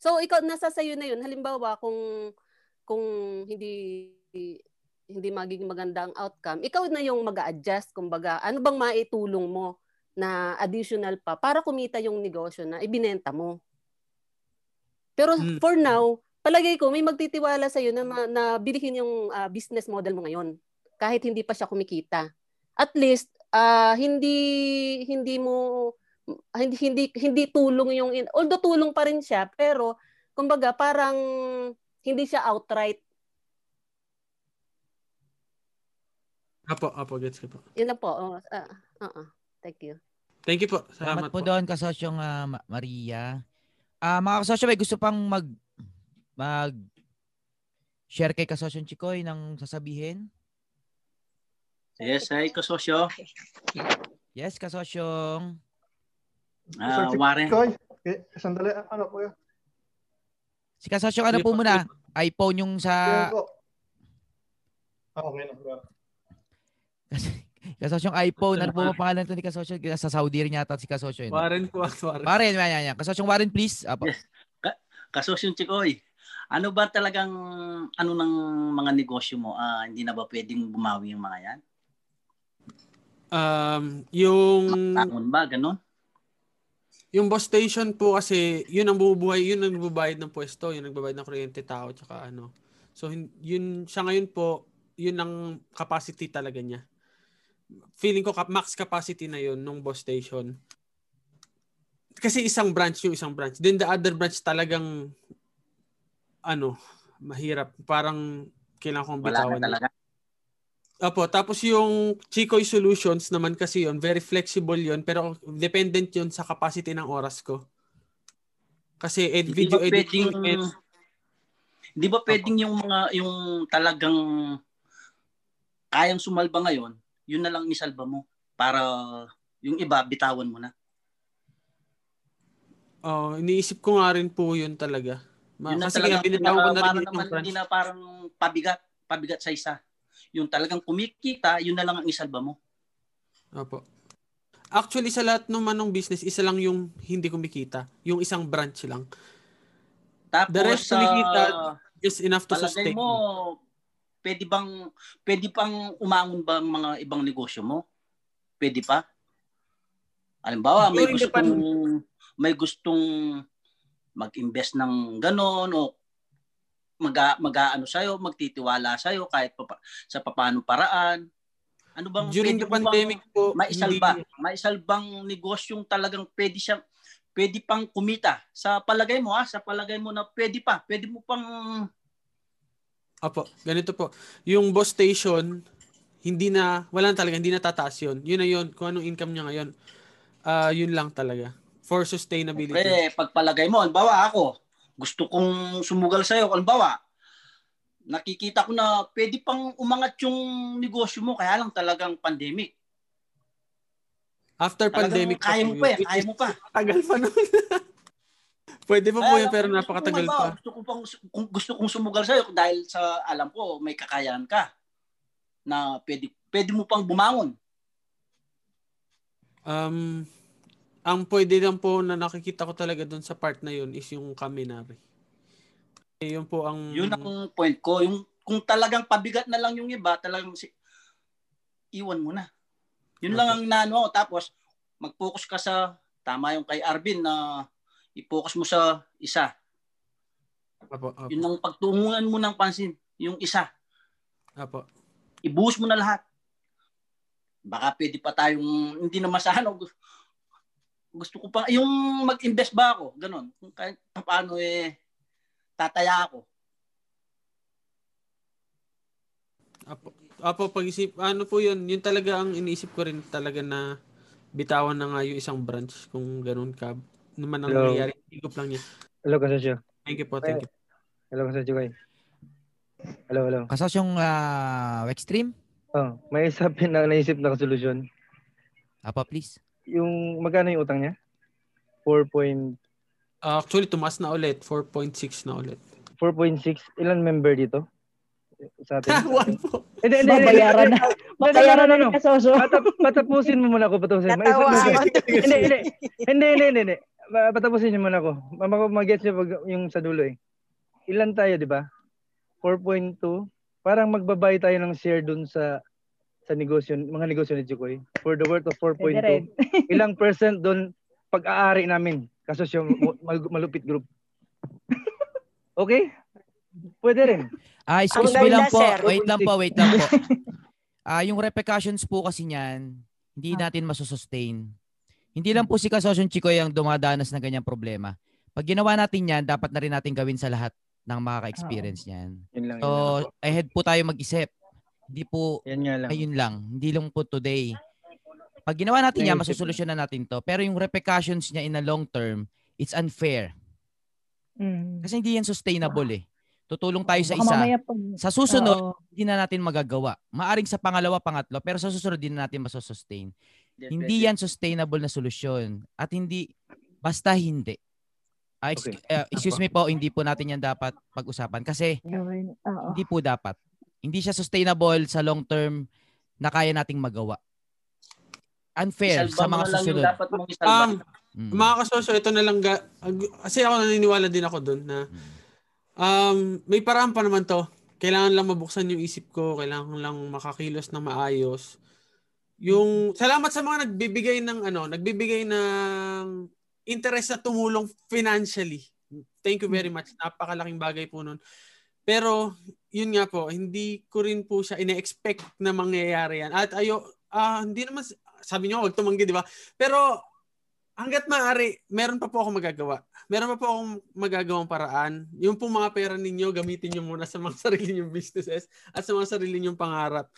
So ikaw nasa sa iyo na 'yun. Halimbawa kung kung hindi hindi magiging maganda ang outcome, ikaw na yung mag-a-adjust kumbaga. Ano bang maitulong mo na additional pa para kumita yung negosyo na ibinenta mo. Pero hmm. for now, palagay ko may magtitiwala sa iyo na, na bilihin yung uh, business model mo ngayon kahit hindi pa siya kumikita. At least uh, hindi hindi mo hindi hindi hindi tulong yung although tulong pa rin siya pero kumbaga parang hindi siya outright. Apo, apo, gets ko po. Yun lang po. Uh, uh, uh, thank you. Thank you po. Salamat, Salamat po, po doon kasosyong uh, Maria. Uh, mga kasosyo, may gusto pang mag mag share kay Kasosyo Chikoy ng sasabihin? Yes, hi Kasosyo. Yes, Kasosyo. Ah, uh, Warren. Chikoy, okay, sandali, ano po yun? Si Kasosyo, ano po muna? iPhone yung sa... Ah, okay na. Kasi, Kasosyong iPhone, ano po ang pangalan to ni Kasosyo? Sa Saudi rin yata si Kasosyo. Yun. Warren po. Warren. Warren, yan, yan. Kasosyong Warren, please. Apo. Yes. Ka- Kasosyong Chikoy. Ano ba talagang ano ng mga negosyo mo? Uh, hindi na ba pwedeng bumawi yung mga yan? Um, yung Tangon ba ganun? Yung boss station po kasi yun ang bumubuhay, yun ang nagbabayad ng pwesto, yun ang nagbabayad ng kuryente tao tsaka ano. So yun siya ngayon po, yun ang capacity talaga niya. Feeling ko max capacity na yun nung boss station. Kasi isang branch yung isang branch. Then the other branch talagang ano, mahirap. Parang kailangan kong bitawan. Wala talaga. Opo, tapos yung Chikoy Solutions naman kasi yon very flexible yon pero dependent yon sa capacity ng oras ko. Kasi ed- video di editing pwedeng, ed- Di ba pwedeng yung mga yung talagang kayang sumalba ngayon, yun na lang isalba mo para yung iba bitawan mo na. Oh, iniisip ko nga rin po yun talaga. Ma- yun kasi kaya binitawan ko na rin naman hindi na parang pabigat, pabigat sa isa. Yung talagang kumikita, yun na lang ang isalba mo. Opo. Actually, sa lahat ng manong business, isa lang yung hindi kumikita. Yung isang branch lang. Tapos, The rest kumikita uh, is enough to sustain. mo, pwede bang, pwede pang umangon ba ang mga ibang negosyo mo? Pwede pa? Halimbawa, may gustong, may gustong mag-invest ng ganon o mag mag-aano sa'yo, magtitiwala sa'yo kahit pa, sa papaano paraan. Ano bang During the pandemic po, maisalba, hindi... maisalbang negosyong talagang pwede siya pwede pang kumita. Sa palagay mo ha, sa palagay mo na pwede pa, pwede mo pang Apo, ganito po. Yung boss station, hindi na, wala na talaga, hindi na tataas yun. Yun na yun, kung anong income niya ngayon. Uh, yun lang talaga for sustainability. Pre, pagpalagay mo, halimbawa ako, gusto kong sumugal sa'yo, halimbawa, nakikita ko na pwede pang umangat yung negosyo mo, kaya lang talagang pandemic. After talagang pandemic. Kaya mo pa eh, kaya mo pa. Tagal pa nun. Pwede pa po yun, pero napakatagal pa. Gusto ko pang, gusto kong sumugal sa'yo dahil sa alam ko may kakayahan ka na pwede, pwede mo pang bumangon. Um, ang pwede lang po na nakikita ko talaga doon sa part na yun is yung Kaminari. Eh, yun po ang... Yun ang point ko. Yung, kung talagang pabigat na lang yung iba, talagang si, iwan mo na. Yun okay. lang ang nano. Tapos, mag-focus ka sa, tama yung kay Arvin na i-focus mo sa isa. Apo, apo. Yun ang pagtunguhan mo ng pansin, yung isa. Apo. Ibuhos mo na lahat. Baka pwede pa tayong, hindi na masano, gusto ko pa, yung mag-invest ba ako, ganun. Kung kahit paano eh, tataya ako. Apo. apo pag-isip, ano po yun, yun talaga ang iniisip ko rin talaga na bitawan na nga yung isang branch kung ganun ka naman ang Hello. nangyayari. Higop lang niya. Hello, kasosyo. Thank you po, thank you. Hello, kasosyo kayo. Hello, hello. Kasosyong uh, extreme? Oh, may isa pin na naisip na solusyon. Apa, please. Yung magkano yung utang niya? 4 point Uh, actually, tumas na ulit. 4.6 na ulit. 4.6. Ilan member dito? Sa atin? One po. Hindi, hindi, hindi. Babayaran na. Babayaran na patapusin mo muna ako, patapusin. Hindi, hindi. Hindi, hindi, hindi. Patapusin niyo muna ako. Mag- Mag-gets niyo pag yung sa dulo eh. Ilan tayo, di ba? 4.2. Parang magbabay tayo ng share dun sa sa negosyo, mga negosyo ni Chukoy. For the worth of Pwede rin. 4.2. Ilang percent dun pag-aari namin. Kaso siya mal- malupit group. okay? Pwede rin. Ah, excuse Ang me lang po. sir. Wait lang po, wait lang po. Ah, yung repercussions po kasi niyan, hindi Ah. natin masusustain. Hindi lang po si Kasosyon Chikoy ang dumadanas ng ganyang problema. Pag ginawa natin yan, dapat na rin natin gawin sa lahat ng makaka-experience niyan. Yun lang. So, yun lang. ahead po tayo mag-isip. Hindi po, Yan nga lang. ayun lang. Hindi lang po today. Pag ginawa natin yan, masusolusyonan natin to. Pero yung repercussions niya in a long term, it's unfair. Mm. Kasi hindi yan sustainable eh. Tutulong tayo sa isa. Sa susunod, Oo. hindi na natin magagawa. Maaring sa pangalawa, pangatlo, pero sa susunod din na natin masosustain. Hindi yan sustainable na solusyon. At hindi, basta hindi. Ah, ex- Okay. eh, excuse me po, hindi po natin yan dapat pag-usapan. Kasi. Oo. hindi po dapat. Hindi siya sustainable sa long term na kaya nating magawa. Unfair Isalba sa mga na susunod. dapat mong isalba. Um, Mm. mga kasosyo, ito na lang. Ga- kasi ako naniniwala din ako doon na um, may paraan pa naman to. Kailangan lang mabuksan yung isip ko. Kailangan lang makakilos ng maayos. Yung salamat sa mga nagbibigay ng ano, nagbibigay ng interest na tumulong financially. Thank you very much. Napakalaking bagay po nun. Pero yun nga po, hindi ko rin po siya ine-expect na mangyayari yan. At ayo, ah, hindi naman sabi niyo wag tumanggi, di ba? Pero hangga't maaari, meron pa po ako magagawa. Meron pa po akong magagawang paraan. Yung pong mga pera ninyo, gamitin nyo muna sa mga sarili nyong businesses at sa mga sarili nyong pangarap.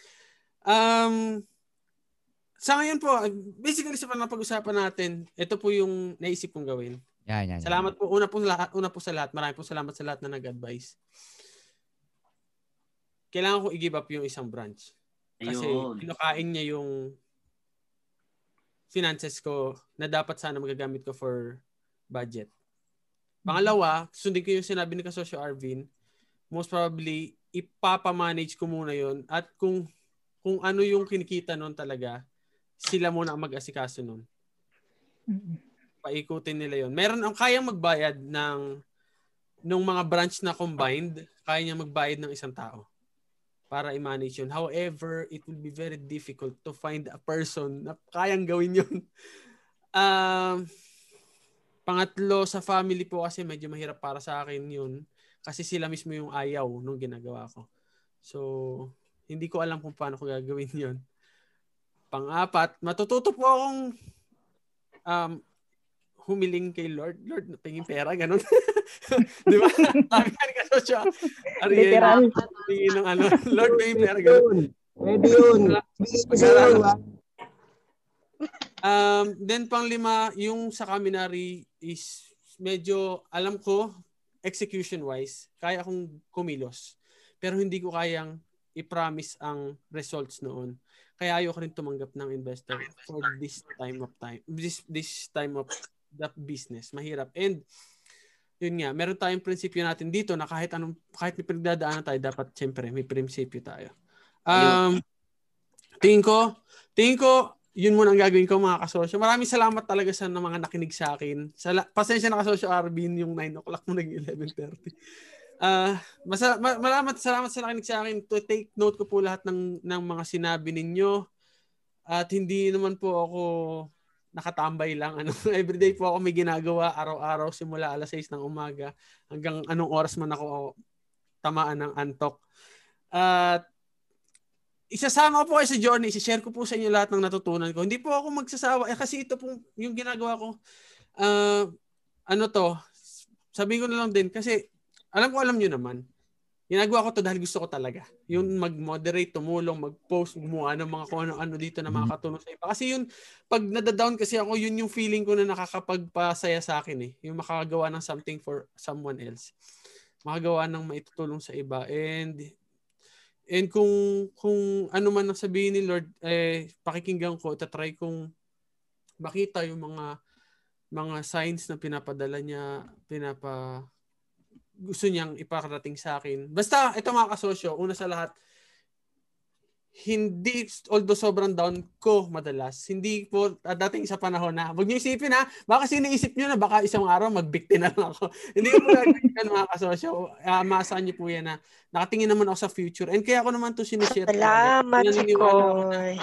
Um, sa ngayon po, basically sa pag-usapan natin, ito po yung naisip kong gawin. Yan, yan, yan. Salamat po. Una po, lahat, una po sa lahat. Maraming po salamat sa lahat na nag-advise. Kailangan ko i-give up yung isang branch. Kasi Ayun. kinukain niya yung finances ko na dapat sana magagamit ko for budget. Pangalawa, sundin ko yung sinabi ni Kasosyo Arvin, most probably, ipapamanage ko muna yon at kung kung ano yung kinikita nun talaga, sila muna ang mag-asikaso nun. Paikutin nila yon. Meron ang kayang magbayad ng nung mga branch na combined, kaya niya magbayad ng isang tao para i-manage yun. However, it will be very difficult to find a person na kayang gawin yun. Um, pangatlo, sa family po kasi medyo mahirap para sa akin yun kasi sila mismo yung ayaw nung ginagawa ko. So, hindi ko alam kung paano ko gagawin yun. Pang-apat, matututo po akong um, humiling kay Lord. Lord, pingin pera, ganun. Di ba? Sabi ka ni Kasosyo, Ariel, Literal. pingin ng ano, Lord, pera, ganun. Yun. Pwede yun. Um, then pang lima, yung sa Kaminari is medyo alam ko execution wise, kaya akong kumilos. Pero hindi ko kayang i-promise ang results noon. Kaya ayoko rin tumanggap ng investor for this time of time. This this time of the business. Mahirap. And yun nga, meron tayong prinsipyo natin dito na kahit anong kahit may pinagdadaanan tayo, dapat siyempre may prinsipyo tayo. Um, tingin ko, tingin ko, yun muna ang gagawin ko mga kasosyo. Maraming salamat talaga sa mga nakinig sa akin. Sala- pasensya na kasosyo Arvin, yung 9 o'clock mo naging 11.30. Ah, masa- ma- malamat salamat sa nakinig sa akin. To take note ko po lahat ng ng mga sinabi ninyo. At hindi naman po ako nakatambay lang ano. Everyday po ako may ginagawa araw-araw simula alas 6 ng umaga hanggang anong oras man ako tamaan ng antok. At isasama ko po kayo sa journey, i-share ko po sa inyo lahat ng natutunan ko. Hindi po ako magsasawa eh, kasi ito po yung ginagawa ko. Ah, ano to? Sabi ko na lang din kasi alam ko alam niyo naman. Ginagawa ko to dahil gusto ko talaga. Yung mag-moderate, tumulong, mag-post, gumawa ng mga kung ano-ano dito na makakatulong sa iba. Kasi yun, pag nadadown kasi ako, yun yung feeling ko na nakakapagpasaya sa akin eh. Yung makagawa ng something for someone else. Makagawa ng maitutulong sa iba. And and kung kung ano man ang sabihin ni Lord, eh, pakikinggan ko, tatry kong makita yung mga mga signs na pinapadala niya, pinapa gusto niyang ipakarating sa akin. Basta, ito mga kasosyo, una sa lahat, hindi, although sobrang down ko madalas, hindi po uh, dating sa panahon na, huwag niyo isipin ha, baka kasi iniisip niyo na baka isang araw magbikti na lang ako. hindi ko po gagawin mga kasosyo. Uh, maasahan niyo po yan na nakatingin naman ako sa future. And kaya ako naman to sinishare. Salamat, Koy.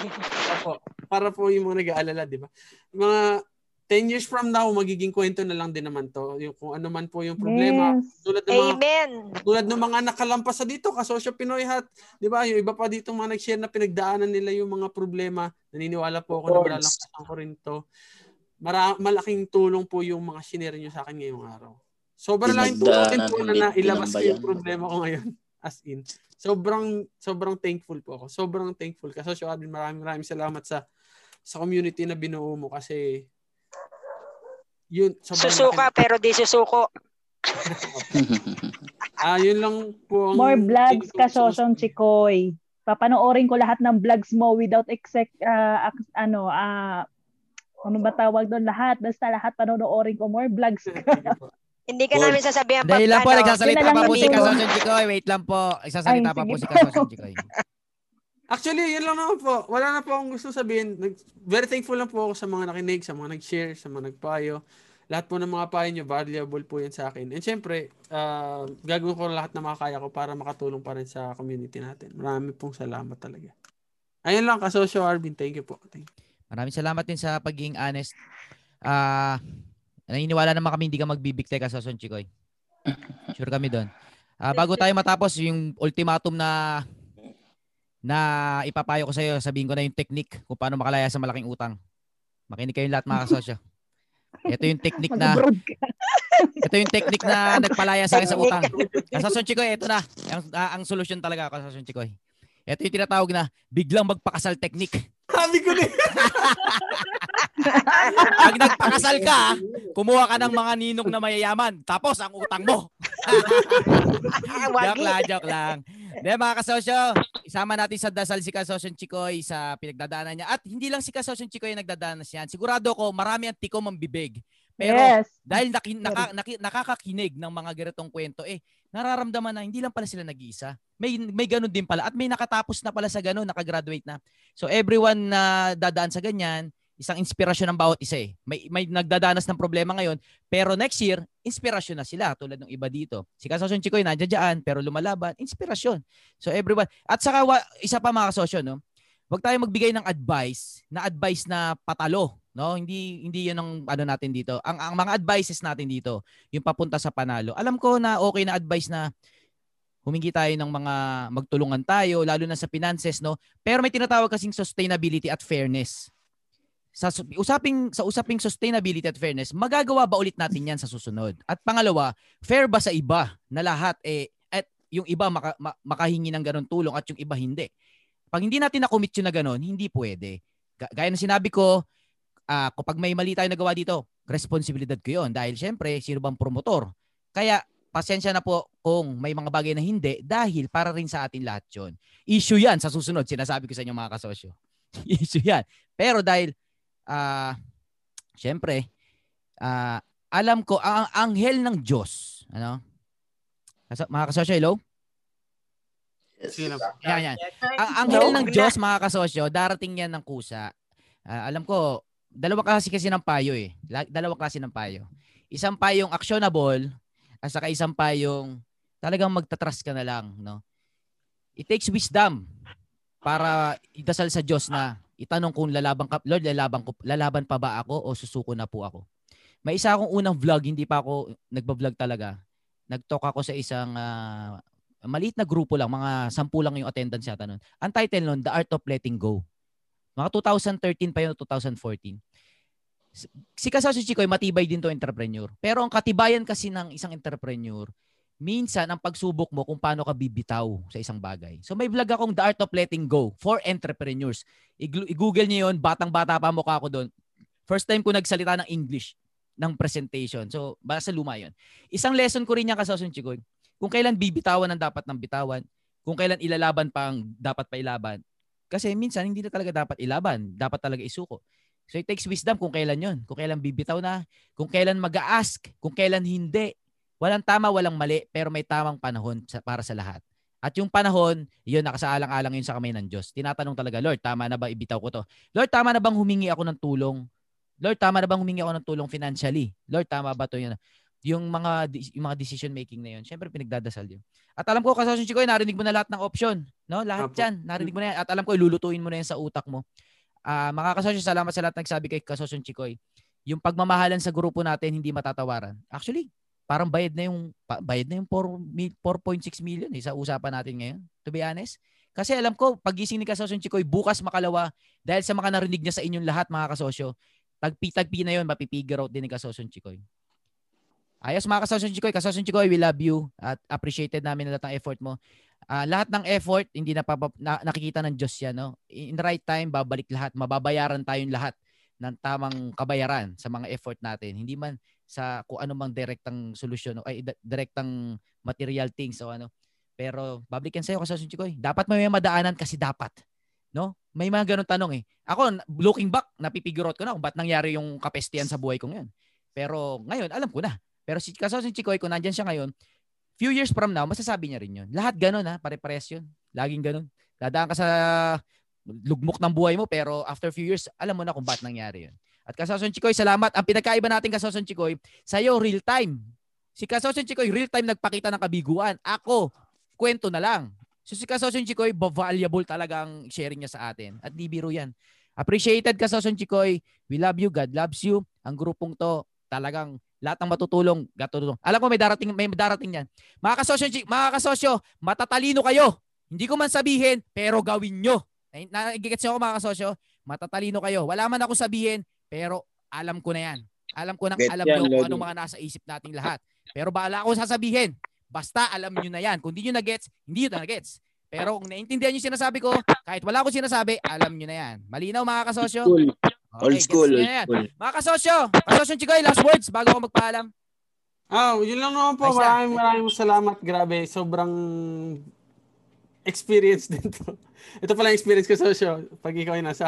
Para po yung mga nag-aalala, di ba? Mga 10 years from now, magiging kwento na lang din naman to. Yung kung ano man po yung problema. Yes. Tulad ng mga, Amen. Tulad ng mga nakalampas sa dito, kasosyo Pinoy Hat. Di ba? Yung iba pa dito mga nag-share na pinagdaanan nila yung mga problema. Naniniwala po ako na malalampasan ko rin to. Mara- malaking tulong po yung mga shinare nyo sa akin ngayong araw. Sobrang laking tulong din po na, na ilabas ko yung problema ko ngayon. As in. Sobrang sobrang thankful po ako. Sobrang thankful. Kasosyo Admin, maraming maraming salamat sa sa community na binuo mo kasi yun susuka laki. pero di susuko ah yun lang po ang more vlogs ka Sosong Chikoy papanoorin ko lahat ng vlogs mo without exec uh, ano ah uh, ano ba tawag doon lahat basta lahat panonoorin ko more vlogs ka Hindi ka namin sasabihan pa. Dahil lang po, nagsasalita pa po si Kasosong Chikoy. Wait lang po. Nagsasalita pa po si Kasosong Chikoy. Actually, yun lang naman po. Wala na po akong gusto sabihin. Very thankful lang po ako sa mga nakinig, sa mga nag-share, sa mga nagpayo. Lahat po ng mga payo nyo, valuable po yan sa akin. And syempre, uh, gagawin ko lahat na makakaya ko para makatulong pa rin sa community natin. Marami pong salamat talaga. Ayun lang, kasosyo Arvin. Thank you po. Thank you. Maraming salamat din sa pagiging honest. Ah... Uh, Naniniwala naman kami hindi ka magbibigtay ka sa Son. Sure kami doon. Uh, bago tayo matapos yung ultimatum na na ipapayo ko sa iyo, sabihin ko na yung technique kung paano makalaya sa malaking utang. Makinig kayong lahat mga kasosyo. Ito yung technique na Ito yung technique na nagpalaya sa akin sa utang. Kasason Chikoy, ito na. Ang, uh, ang solusyon talaga, Kasason Chikoy. Ito yung tinatawag na biglang magpakasal technique. Sabi ko na. Pag nagpakasal ka, kumuha ka ng mga ninong na mayayaman. Tapos ang utang mo. joke lang, joke lang. De, mga kasosyo, isama natin sa dasal si Kasosyo Chikoy sa pinagdadaanan niya. At hindi lang si Kasosyo Chikoy yung nagdadanas yan. Sigurado ko, marami ang tikom ang bibig. Pero yes. dahil naki, naka, naki, nakakakinig ng mga ganitong kwento, eh, nararamdaman na hindi lang pala sila nag-iisa. May, may ganun din pala. At may nakatapos na pala sa ganun, nakagraduate na. So everyone na dadaan sa ganyan, isang inspirasyon ng bawat isa eh. May, may nagdadanas ng problema ngayon, pero next year, inspirasyon na sila tulad ng iba dito. Si Kasosyon Chikoy nandiyan dyan, pero lumalaban, inspirasyon. So everyone, at saka isa pa mga kasosyo, no? Huwag tayo magbigay ng advice, na advice na patalo, no? Hindi hindi 'yun ang ano natin dito. Ang ang mga advices natin dito, yung papunta sa panalo. Alam ko na okay na advice na humingi tayo ng mga magtulungan tayo lalo na sa finances no pero may tinatawag kasing sustainability at fairness sa usaping sa usaping sustainability at fairness, magagawa ba ulit natin 'yan sa susunod? At pangalawa, fair ba sa iba na lahat eh at yung iba maka, ma, makahingi ng ganun tulong at yung iba hindi? Pag hindi natin na-commit yun na ganun, hindi pwede. Gaya ng sinabi ko, uh, kapag may mali tayo nagawa dito, responsibilidad ko 'yon dahil syempre sino bang promotor? Kaya pasensya na po kung may mga bagay na hindi dahil para rin sa atin lahat 'yon. Issue 'yan sa susunod, sinasabi ko sa inyo mga kasosyo. Issue 'yan. Pero dahil uh, syempre, uh, alam ko, ang anghel ng Diyos, ano? Mga kasosyo, hello? Yes. Yan, yan. Ang anghel ng Diyos, mga kasosyo, darating yan ng kusa. Uh, alam ko, dalawa klase kasi ng payo eh. Dalawa klase ng payo. Isang payong actionable, at saka isang payong talagang magtatrust ka na lang, no? It takes wisdom para idasal sa Diyos na itanong kung lalaban ka, Lord, lalaban, ko, lalaban pa ba ako o susuko na po ako? May isa akong unang vlog, hindi pa ako nagba-vlog talaga. Nag-talk ako sa isang uh, maliit na grupo lang, mga sampu lang yung attendance yata nun. Ang title nun, The Art of Letting Go. Mga 2013 pa yun, 2014. Si Kasasu Chikoy, matibay din to entrepreneur. Pero ang katibayan kasi ng isang entrepreneur, minsan ang pagsubok mo kung paano ka bibitaw sa isang bagay. So may vlog akong The Art of Letting Go for entrepreneurs. I- I-google niyo yun, batang-bata pa mukha ko doon. First time ko nagsalita ng English ng presentation. So, basta luma yun. Isang lesson ko rin yan kasasun Chikoy. Kung kailan bibitawan ang dapat ng bitawan, kung kailan ilalaban pa ang dapat pa ilaban. Kasi minsan hindi na talaga dapat ilaban, dapat talaga isuko. So it takes wisdom kung kailan yon, kung kailan bibitaw na, kung kailan mag-ask, kung kailan hindi. Walang tama, walang mali, pero may tamang panahon sa, para sa lahat. At yung panahon, yun, nakasaalang-alang yun sa kamay ng Diyos. Tinatanong talaga, Lord, tama na ba ibitaw ko to? Lord, tama na bang humingi ako ng tulong? Lord, tama na bang humingi ako ng tulong financially? Lord, tama ba to yun? Yung mga yung mga decision making na yun, syempre pinagdadasal yun. At alam ko, Kasosyon Chikoy, narinig mo na lahat ng option. No? Lahat Apo. yan. Narinig mo na yan. At alam ko, ilulutuin mo na yan sa utak mo. Ah, mga kasosyo, salamat sa lahat nagsabi kay Kasosyon Chikoy. Yung pagmamahalan sa grupo natin, hindi matatawaran. Actually, parang bayad na yung bayad na yung 4 mi- 4.6 million eh, sa usapan natin ngayon. To be honest. Kasi alam ko, pagising ni Kasosyo Chikoy, bukas makalawa, dahil sa mga narinig niya sa inyong lahat, mga kasosyo, tagpi-tagpi na yun, mapipigure out din ni Kasosyo Chikoy. Ayos mga Kasosyo Chikoy, Kasosyo Chikoy, we love you at appreciated namin na lahat ng effort mo. Ah, lahat ng effort, hindi na, na nakikita ng Diyos yan. No? In right time, babalik lahat. Mababayaran tayong lahat ng tamang kabayaran sa mga effort natin. Hindi man sa kung ano mang direktang solusyon ay direktang material things o ano. Pero babalikan sa'yo kasi Chikoy. Dapat may madaanan kasi dapat. No? May mga ganun tanong eh. Ako, looking back, napipigure out ko na kung ba't nangyari yung kapestian sa buhay ko ngayon. Pero ngayon, alam ko na. Pero si Kasosin Chikoy, kung nandyan siya ngayon, few years from now, masasabi niya rin yun. Lahat ganun ha, pare-pares yun. Laging ganun. Dadaan ka sa lugmok ng buhay mo, pero after few years, alam mo na kung ba't nangyari yun. At Kasoson Chikoy, salamat. Ang pinagkaiba natin Kasoson Chikoy, sa'yo real time. Si Kasoson Chikoy, real time nagpakita ng kabiguan. Ako, kwento na lang. So si Kasoson Chikoy, valuable talaga ang sharing niya sa atin. At di biro yan. Appreciated Kasoson Chikoy. We love you. God loves you. Ang grupong to, talagang lahat ng matutulong, gatulong. Alam ko may darating may darating yan. Mga kasosyo, mga kasosyo, matatalino kayo. Hindi ko man sabihin, pero gawin nyo. Nagigets niyo ako mga kasosyo? Matatalino kayo. Wala man ako sabihin, pero alam ko na yan. Alam ko nang Get alam yan, nyo kung anong mga nasa isip nating lahat. Pero bahala ako sasabihin. Basta alam nyo na yan. Kung hindi nyo na-gets, hindi nyo na-gets. Pero kung naintindihan nyo sinasabi ko, kahit wala akong sinasabi, alam nyo na yan. Malinaw mga kasosyo? School. Old Okay, school, old na yan. school. Mga kasosyo, kasosyo Chikoy, last words bago ako magpaalam. Ah, yun lang naman po. Maraming maraming salamat. Grabe, sobrang experience din to. Ito pala yung experience ko sa show. Pag ikaw ay nasa,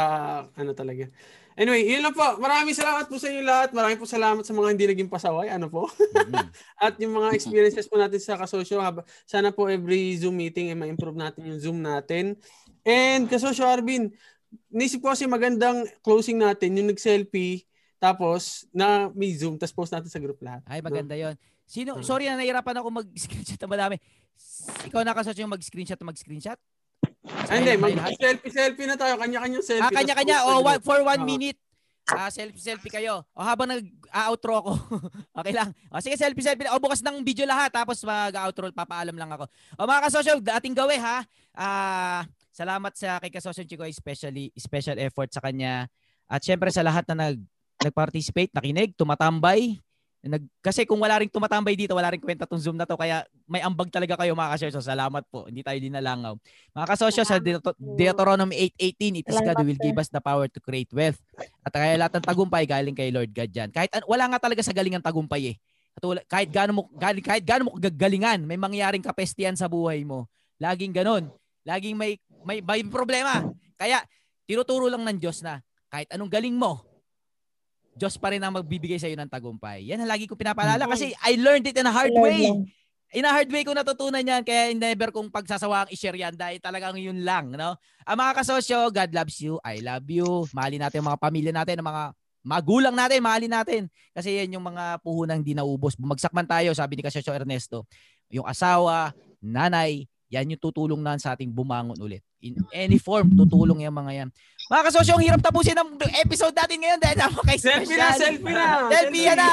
ano talaga. Anyway, yun lang po. Maraming salamat po sa inyo lahat. Maraming po salamat sa mga hindi naging pasaway. Ano po? At yung mga experiences po natin sa kasosyo. Sana po every Zoom meeting ay ma-improve natin yung Zoom natin. And kasosyo Arvin, nisip ko kasi magandang closing natin yung nag-selfie tapos na may Zoom tapos post natin sa group lahat. Ay, maganda yon. Sino, Hmm. sorry na nahirapan ako mag-screenshot na madami. Ikaw nakasot yung mag-screenshot na mag-screenshot? Ay, hindi. Mag-selfie-selfie na tayo. Kanya-kanyang selfie. Ah, kanya-kanya. Oh, one, for one minute. Ah, selfie-selfie kayo. O habang nag-outro ako. okay lang. O sige, selfie-selfie. O bukas ng video lahat. Tapos mag-outro. Papaalam lang ako. O mga kasosyo, ating gawin ha. Ah, salamat sa kay kasosyo Chico, especially special effort sa kanya. At syempre sa lahat na nag nag-participate, nakinig, tumatambay. Nag, kasi kung wala ring tumatambay dito, wala ring kwenta tong Zoom na to. Kaya may ambag talaga kayo mga kasosyo. Salamat po. Hindi tayo dinalangaw. Mga kasosyo, sa Deut- Deuteronomy 8.18, it is God who will give us the power to create wealth. At kaya lahat ng tagumpay galing kay Lord God dyan. Kahit wala nga talaga sa galingan tagumpay eh. At wala, kahit gaano mo galing kahit gaano mo kagagalingan, may mangyaring kapestian sa buhay mo. Laging ganon. Laging may may, may problema. Kaya tinuturo lang ng Diyos na kahit anong galing mo, Diyos pa rin ang magbibigay sa iyo ng tagumpay. Yan ang lagi ko pinapaalala kasi I learned it in a hard way. In a hard way ko natutunan yan kaya never kong pagsasawaang i-share yan dahil talagang yun lang. No? Ang mga kasosyo, God loves you, I love you. Mahalin natin ang mga pamilya natin, ang mga magulang natin, mahalin natin. Kasi yan yung mga puhunang di naubos. Bumagsak man tayo, sabi ni Kasosyo Ernesto. Yung asawa, nanay, yan yung tutulong na sa ating bumangon ulit. In any form, tutulong yung mga yan. Mga kasosyo, ang hirap tapusin ang episode natin ngayon dahil napaka Selfie na, selfie na. Selfie na!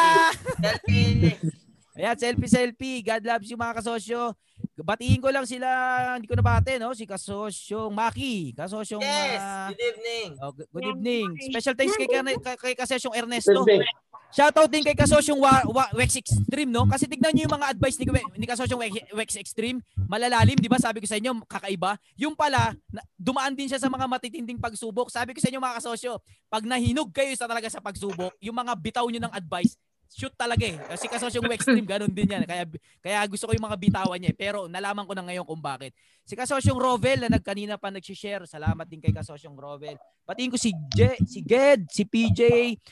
Selfie. Ayan, selfie, selfie. God loves you mga kasosyo. Batiin ko lang sila, hindi ko nabate, no? Si kasosyong Maki, kasosyong... Yes, ah, good evening. oh, good good evening. Special thanks kay, kay, kay kasosyong Ernesto. Shoutout din kay Kasosyong Wa- Wa- Wex Extreme, no? Kasi tignan niyo yung mga advice ni, ni Kasosyong Wex, Wex Extreme. Malalalim, di ba? Sabi ko sa inyo, kakaiba. Yung pala, na- dumaan din siya sa mga matitinding pagsubok. Sabi ko sa inyo, mga kasosyo, pag nahinog kayo sa talaga sa pagsubok, yung mga bitaw nyo ng advice, shoot talaga eh. Kasi kasosyong Wex Extreme, ganun din yan. Kaya, kaya gusto ko yung mga bitawan niya. eh. Pero nalaman ko na ngayon kung bakit. Si Kasosyong Rovel na nagkanina pa nag-share. Salamat din kay Kasosyong Rovel. Patiin ko si Je, si Ged, si PJ,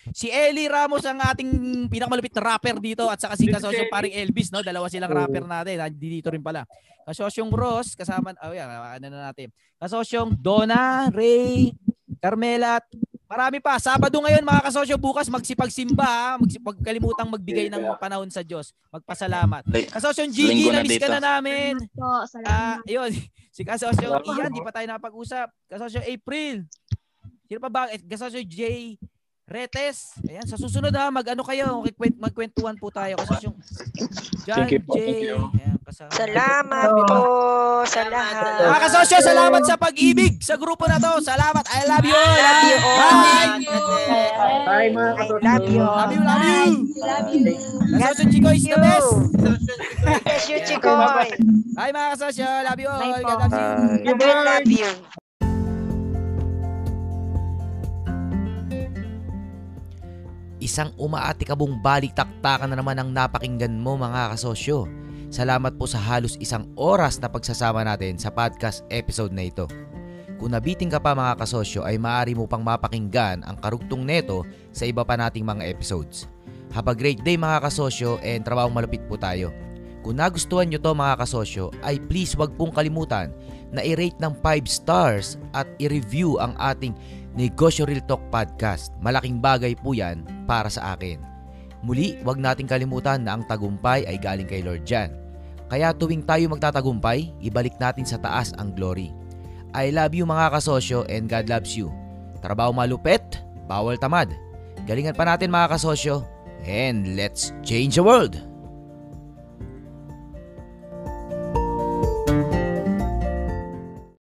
si Eli Ramos ang ating pinakamalupit na rapper dito at saka si Kasosyong paring Elvis, no? Dalawa silang rapper natin. Nandito dito rin pala. Kasosyong Ross, kasama, oh yeah, ano na natin. Kasosyong Donna, Ray, Carmela, marami pa. Sabado ngayon mga kasosyo, bukas magsipagsimba, ha? magsipag kalimutang magbigay ng panahon sa Diyos. Magpasalamat. Kasosyong Gigi, na na-miss ka na namin. Po, Ah, salamat. yun. Si Kasosyo. Ian, di pa tayo napag-usap. Kasosyo April. Sino pa ba? Eh, Kasosyo J. Retes. Ayan, sa susunod ha, mag-ano kayo, magkwent- magkwentuhan po tayo. Kasosyo John Thank you po, J. thank you. Ayan, kasama. Salamat po sa lahat. Mga kasosyo, salamat sa pag-ibig sa grupo na to. Salamat. I love you all. Love you all. Bye. Bye mga I love you. Love you, love you. Love you. Kasosyo Chico is the best. Bless you, Chikoy. Bye mga kasosyo. Love you all. Bye po. God loves you. Love you. Isang umaatikabong balik-taktakan na naman ang napakinggan mo mga kasosyo. Salamat po sa halos isang oras na pagsasama natin sa podcast episode na ito. Kung nabiting ka pa mga kasosyo ay maaari mo pang mapakinggan ang karugtong neto sa iba pa nating mga episodes. Have a great day mga kasosyo and trabahong malupit po tayo. Kung nagustuhan nyo to mga kasosyo ay please wag pong kalimutan na i-rate ng 5 stars at i-review ang ating Negosyo Real Talk Podcast. Malaking bagay po yan para sa akin. Muli, wag nating kalimutan na ang tagumpay ay galing kay Lord Jan. Kaya tuwing tayo magtatagumpay, ibalik natin sa taas ang glory. I love you mga kasosyo and God loves you. Trabaho malupet, bawal tamad. Galingan pa natin mga kasosyo and let's change the world!